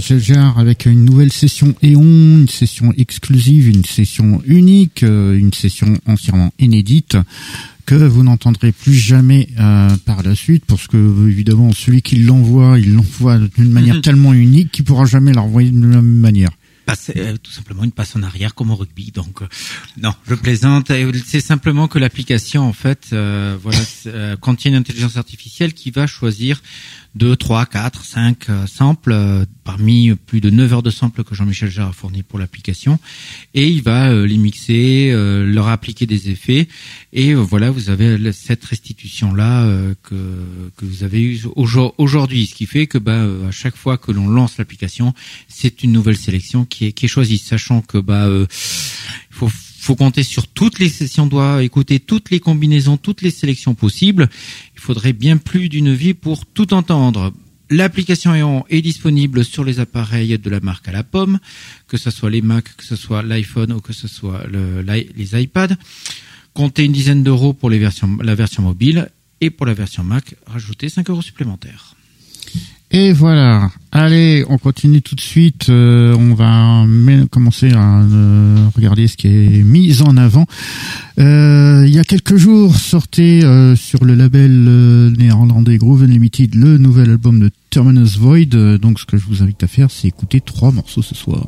Jean-Michel Jarre avec une nouvelle session Eon, une session exclusive, une session unique, euh, une session entièrement inédite que vous n'entendrez plus jamais euh, par la suite parce que évidemment celui qui l'envoie, il l'envoie d'une manière tellement unique qu'il pourra jamais l'envoyer de la même manière. Euh, tout simplement une passe en arrière comme au rugby. Donc non, je plaisante. C'est simplement que l'application en fait, voilà, contient une intelligence artificielle qui va choisir 2, 3, 4, 5 samples euh, parmi plus de 9 heures de samples que Jean-Michel Jarre a fourni pour l'application. Et il va euh, les mixer, euh, leur appliquer des effets. Et voilà, vous avez cette restitution là que que vous avez eu aujourd'hui, ce qui fait que bah à chaque fois que l'on lance l'application, c'est une nouvelle sélection qui est, qui est choisi, sachant que bah il faut faut compter sur toutes les si on doit écouter toutes les combinaisons, toutes les sélections possibles, il faudrait bien plus d'une vie pour tout entendre. L'application EON est disponible sur les appareils de la marque à la pomme, que ce soit les Mac, que ce soit l'iPhone ou que ce soit le, les iPads. Comptez une dizaine d'euros pour la version mobile et pour la version Mac, rajoutez 5 euros supplémentaires. Et voilà. Allez, on continue tout de suite. Euh, on va commencer à euh, regarder ce qui est mis en avant. Euh, il y a quelques jours, sortait sur le label néerlandais Groove Unlimited le nouvel album de Terminus Void. donc, ce que je vous invite à faire, c'est écouter trois morceaux ce soir.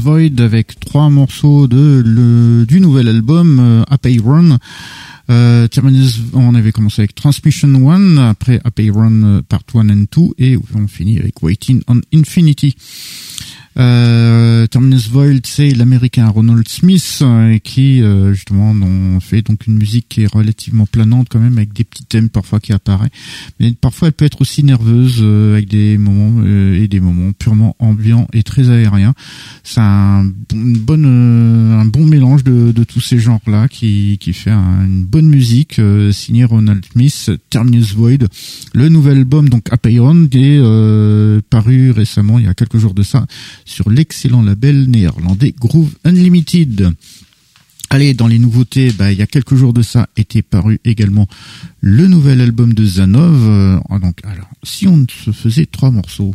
Void avec trois morceaux de le, du nouvel album euh, Happy Run. Euh, Terminus, on avait commencé avec Transmission 1, après Happy Run euh, Part 1 and 2, et on finit avec Waiting on Infinity. Euh, Terminus Void, c'est l'américain Ronald Smith euh, qui euh, justement on fait donc une musique qui est relativement planante quand même avec des petits thèmes parfois qui apparaissent, mais parfois elle peut être aussi nerveuse avec des moments et des moments purement ambiants et très aériens. C'est un, un bon mélange de, de tous ces genres-là qui, qui fait une bonne musique signée Ronald Smith, Terminus Void. Le nouvel album donc Apeiron est paru récemment il y a quelques jours de ça sur l'excellent label néerlandais Groove Unlimited. Allez, dans les nouveautés, bah, il y a quelques jours de ça était paru également le nouvel album de Zanov. Euh, donc, alors, si on se faisait trois morceaux.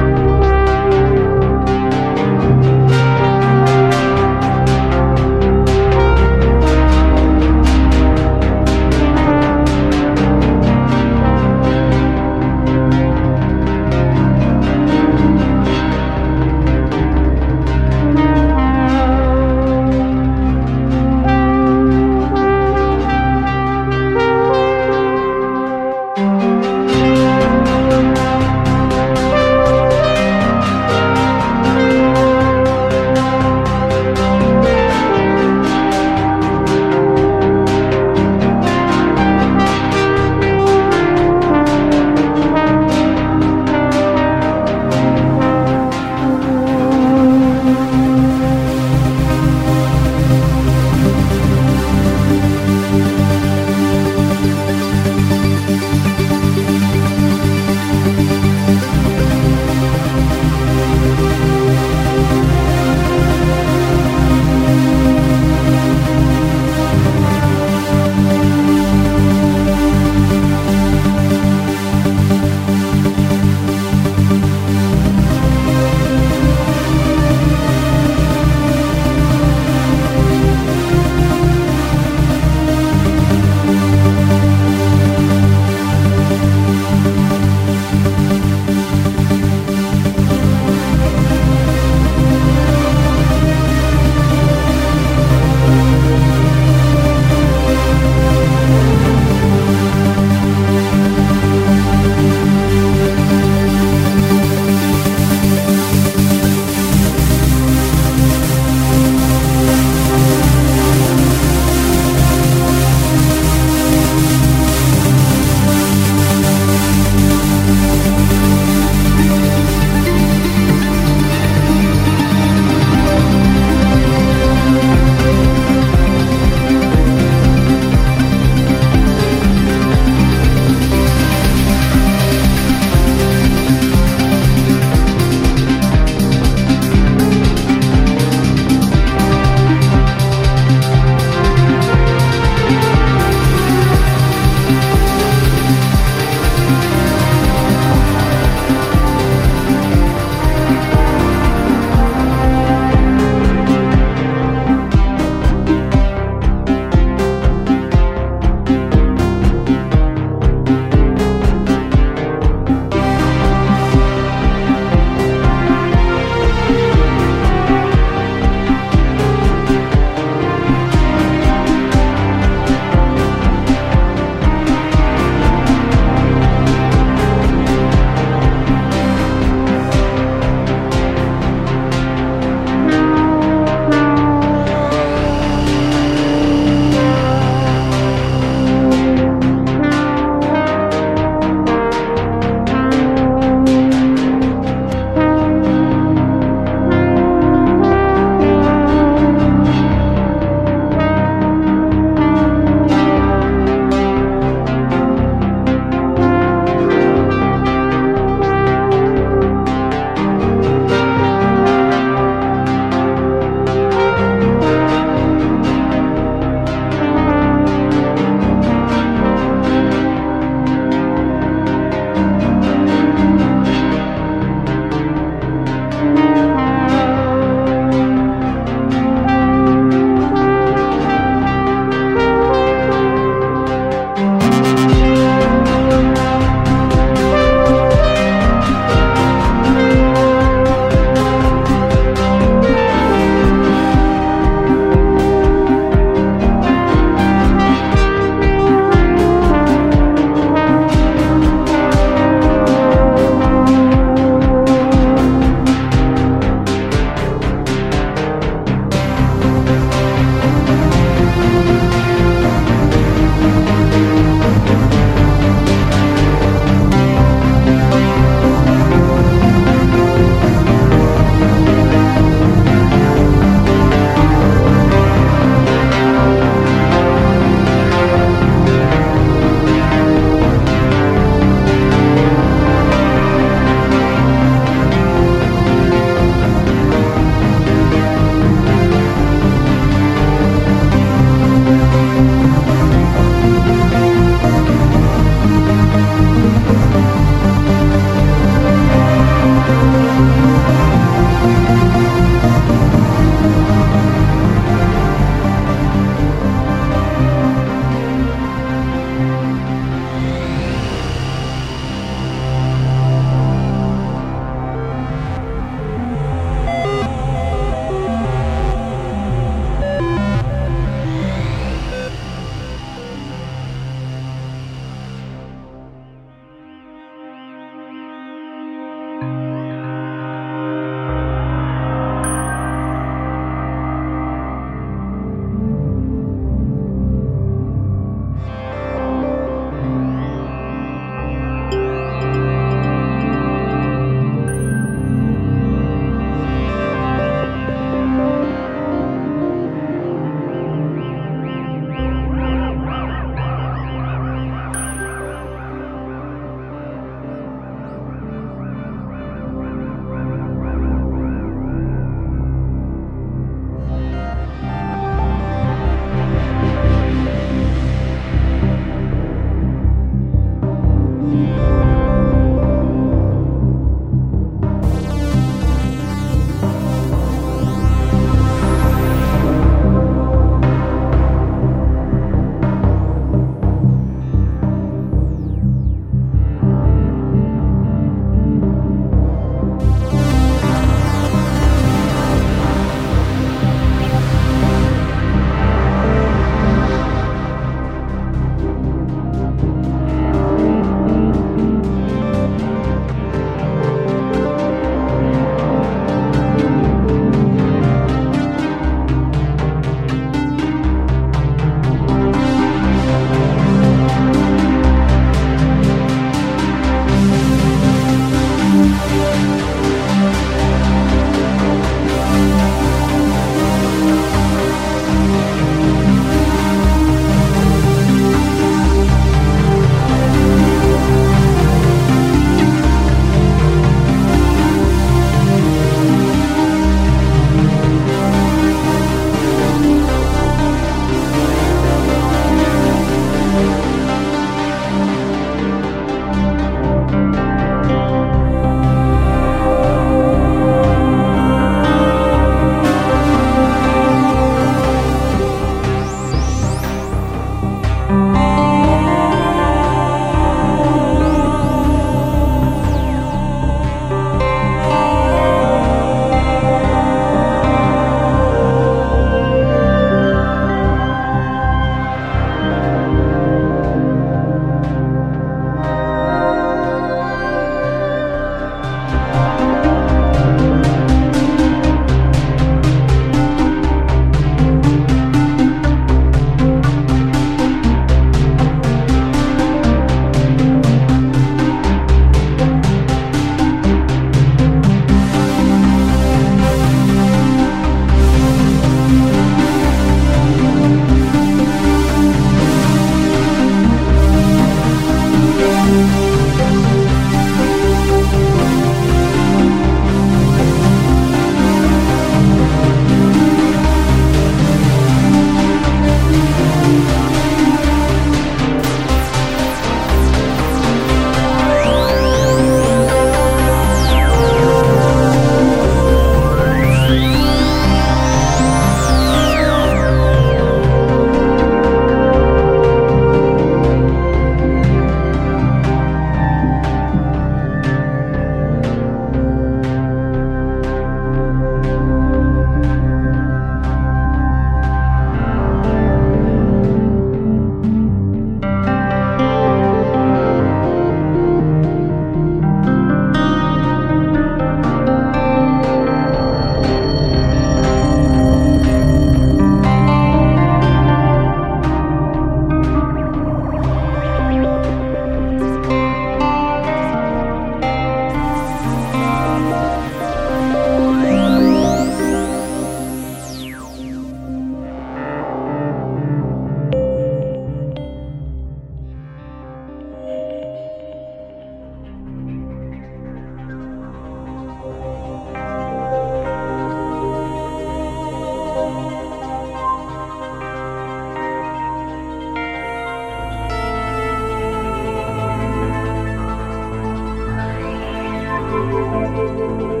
Música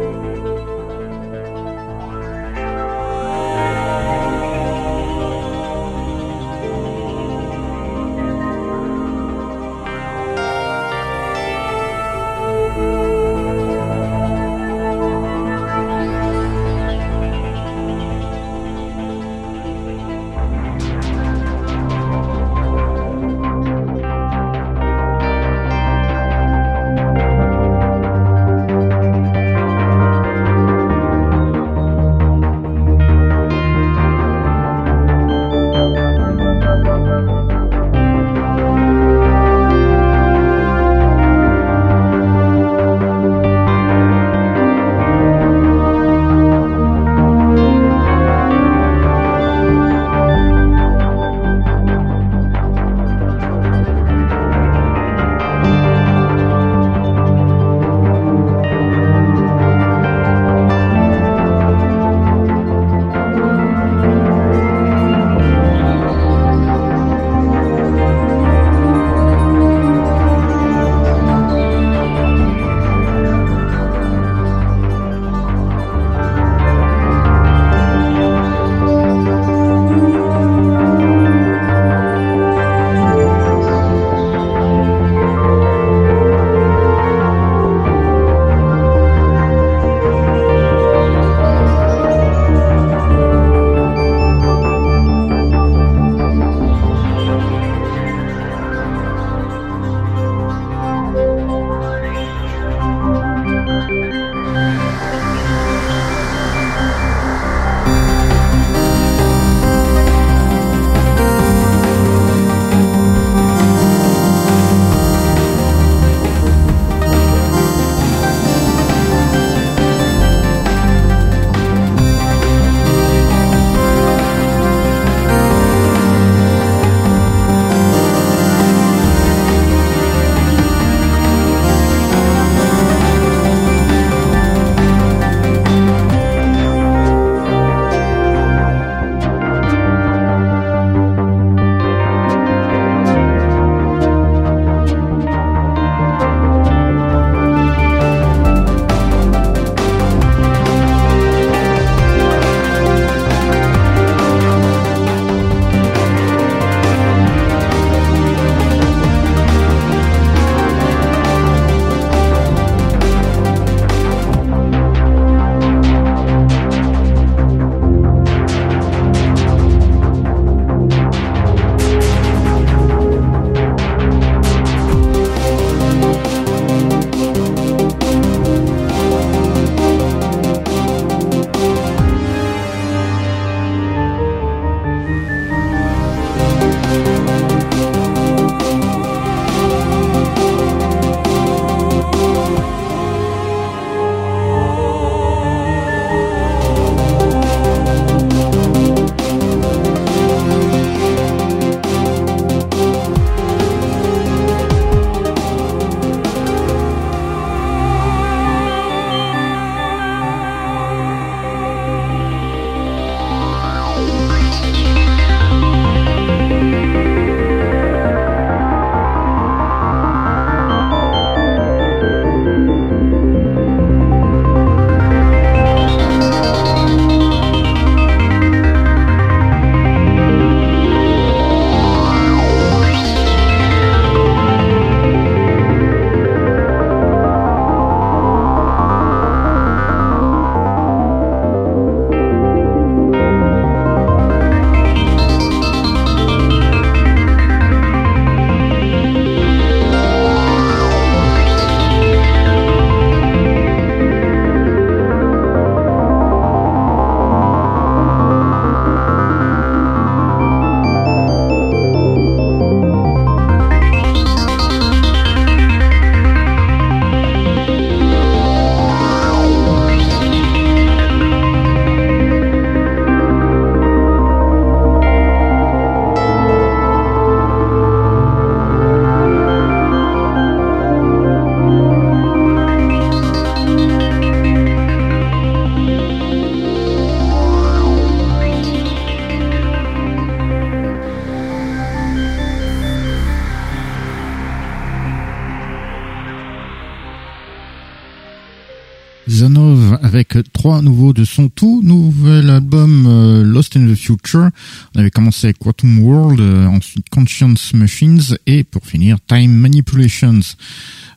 On avait commencé avec Quantum World, euh, ensuite Conscience Machines et pour finir Time Manipulations.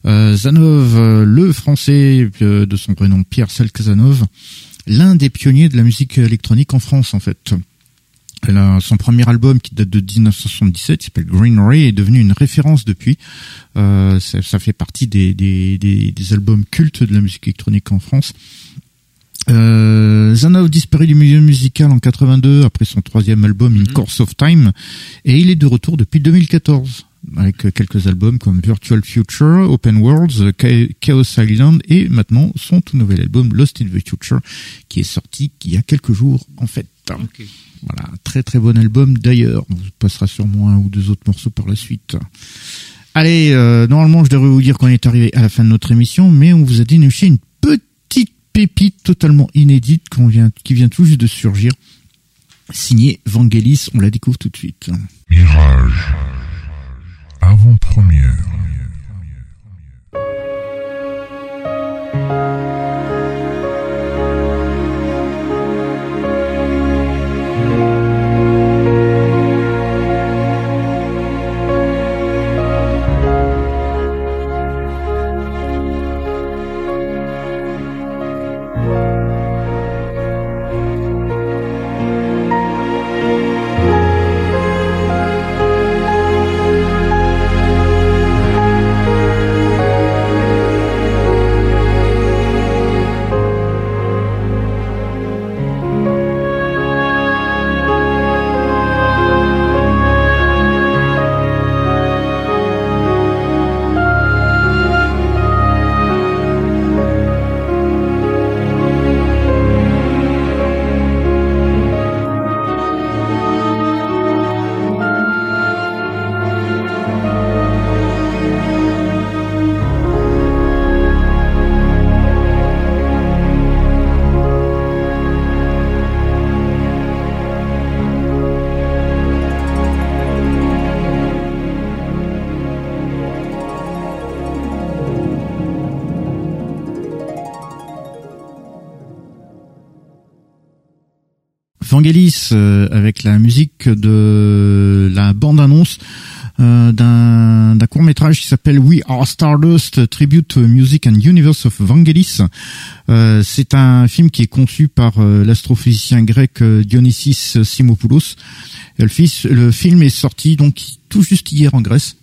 Euh, Zanov, le français de son prénom Pierre Selkazanov, l'un des pionniers de la musique électronique en France en fait. Son premier album qui date de 1977, qui s'appelle Green Ray, est devenu une référence depuis. Euh, ça, fait partie des, albums cultes de la musique électronique en France. Euh, Zanov disparu du milieu musical en 82 après son troisième album In mhm. Course of Time et il est de retour depuis 2014 avec quelques albums comme Virtual Future, Open Worlds, Chaos Island et maintenant son tout nouvel album Lost in the Future qui est sorti il y a quelques jours en fait. Voilà, très très bon album d'ailleurs. On passera sûrement un ou deux autres morceaux par la suite. Allez, euh, normalement je devrais vous dire qu'on est arrivé à la fin de notre émission, mais on vous a déniché une pépite totalement inédite qui vient tout juste de surgir. Signé Vangelis, on la découvre tout de suite. Mirage, avant-première. Vangelis euh, avec la musique de la bande-annonce euh, d'un court métrage qui s'appelle We Are Stardust Tribute Music and Universe of Vangelis. Euh, c'est un film qui est conçu par l'astrophysicien grec Dionysis Simopoulos. Le, le film est sorti donc tout juste hier en Grèce.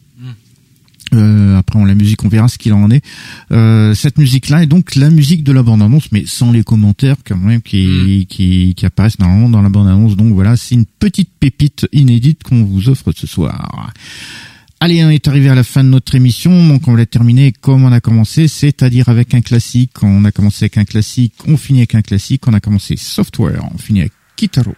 Euh, après, on la musique, on verra ce qu'il en est. Euh, cette musique-là est donc la musique de la bande-annonce, mais sans les commentaires quand même qui, mm. qui, qui apparaissent normalement dans la bande-annonce. Donc voilà, c'est une petite pépite inédite qu'on vous offre ce soir. Allez, on est arrivé à la fin de notre émission, donc on va terminer comme on a commencé, c'est-à-dire avec un classique. On a commencé avec un classique, on finit avec un classique. On a commencé Software, on finit avec Kitaro.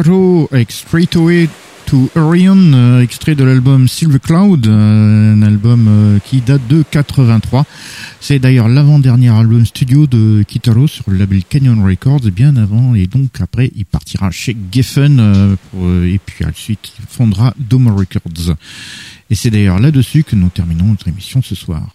Kitaro avec Straight Away to Orion, euh, extrait de l'album Silver Cloud, euh, un album euh, qui date de 83. C'est d'ailleurs l'avant-dernier album studio de Kitaro sur le label Canyon Records, bien avant, et donc après il partira chez Geffen, et puis ensuite il fondera Dome Records. Et c'est d'ailleurs là-dessus que nous terminons notre émission ce soir.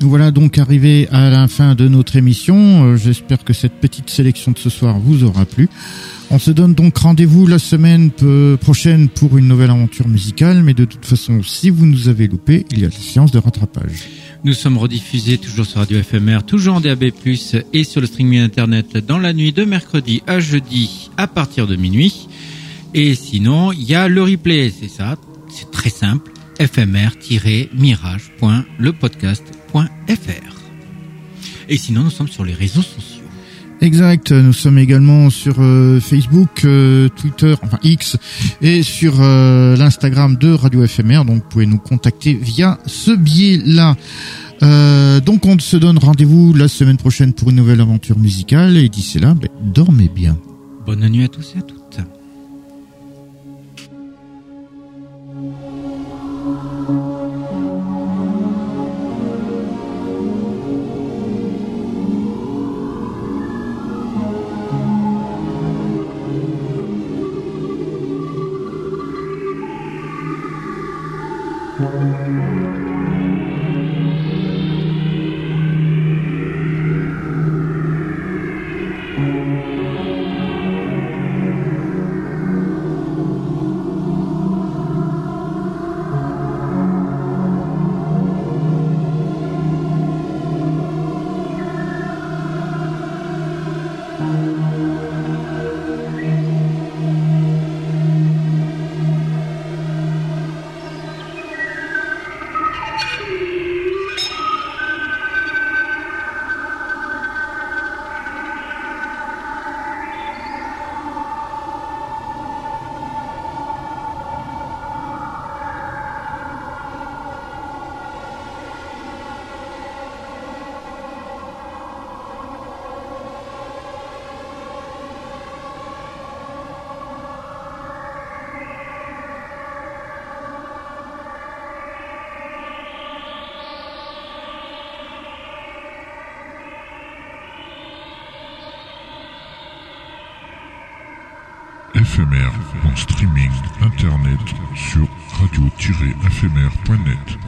Nous voilà donc arrivés à la fin de notre émission. Euh, j'espère que cette petite sélection de ce soir vous aura plu. On se donne donc rendez-vous la semaine prochaine pour une nouvelle aventure musicale, mais de toute façon, si vous nous avez loupé, il y a la séance de rattrapage. Nous sommes rediffusés toujours sur Radio FMR, toujours en DAB+, et sur le streaming internet dans la nuit de mercredi à jeudi à partir de minuit. Et sinon, il y a le replay, c'est ça, c'est très simple, fmr-mirage.lepodcast.fr. Et sinon, nous sommes sur les réseaux sociaux. Exact, nous sommes également sur euh, Facebook, euh, Twitter, enfin X, et sur euh, l'Instagram de Radio FMR, donc vous pouvez nous contacter via ce biais-là. donc on se donne rendez-vous la semaine prochaine pour une nouvelle aventure musicale, et d'ici là, ben, dormez bien. Bonne nuit à tous et à toutes. En streaming internet sur radio-éphémère.net.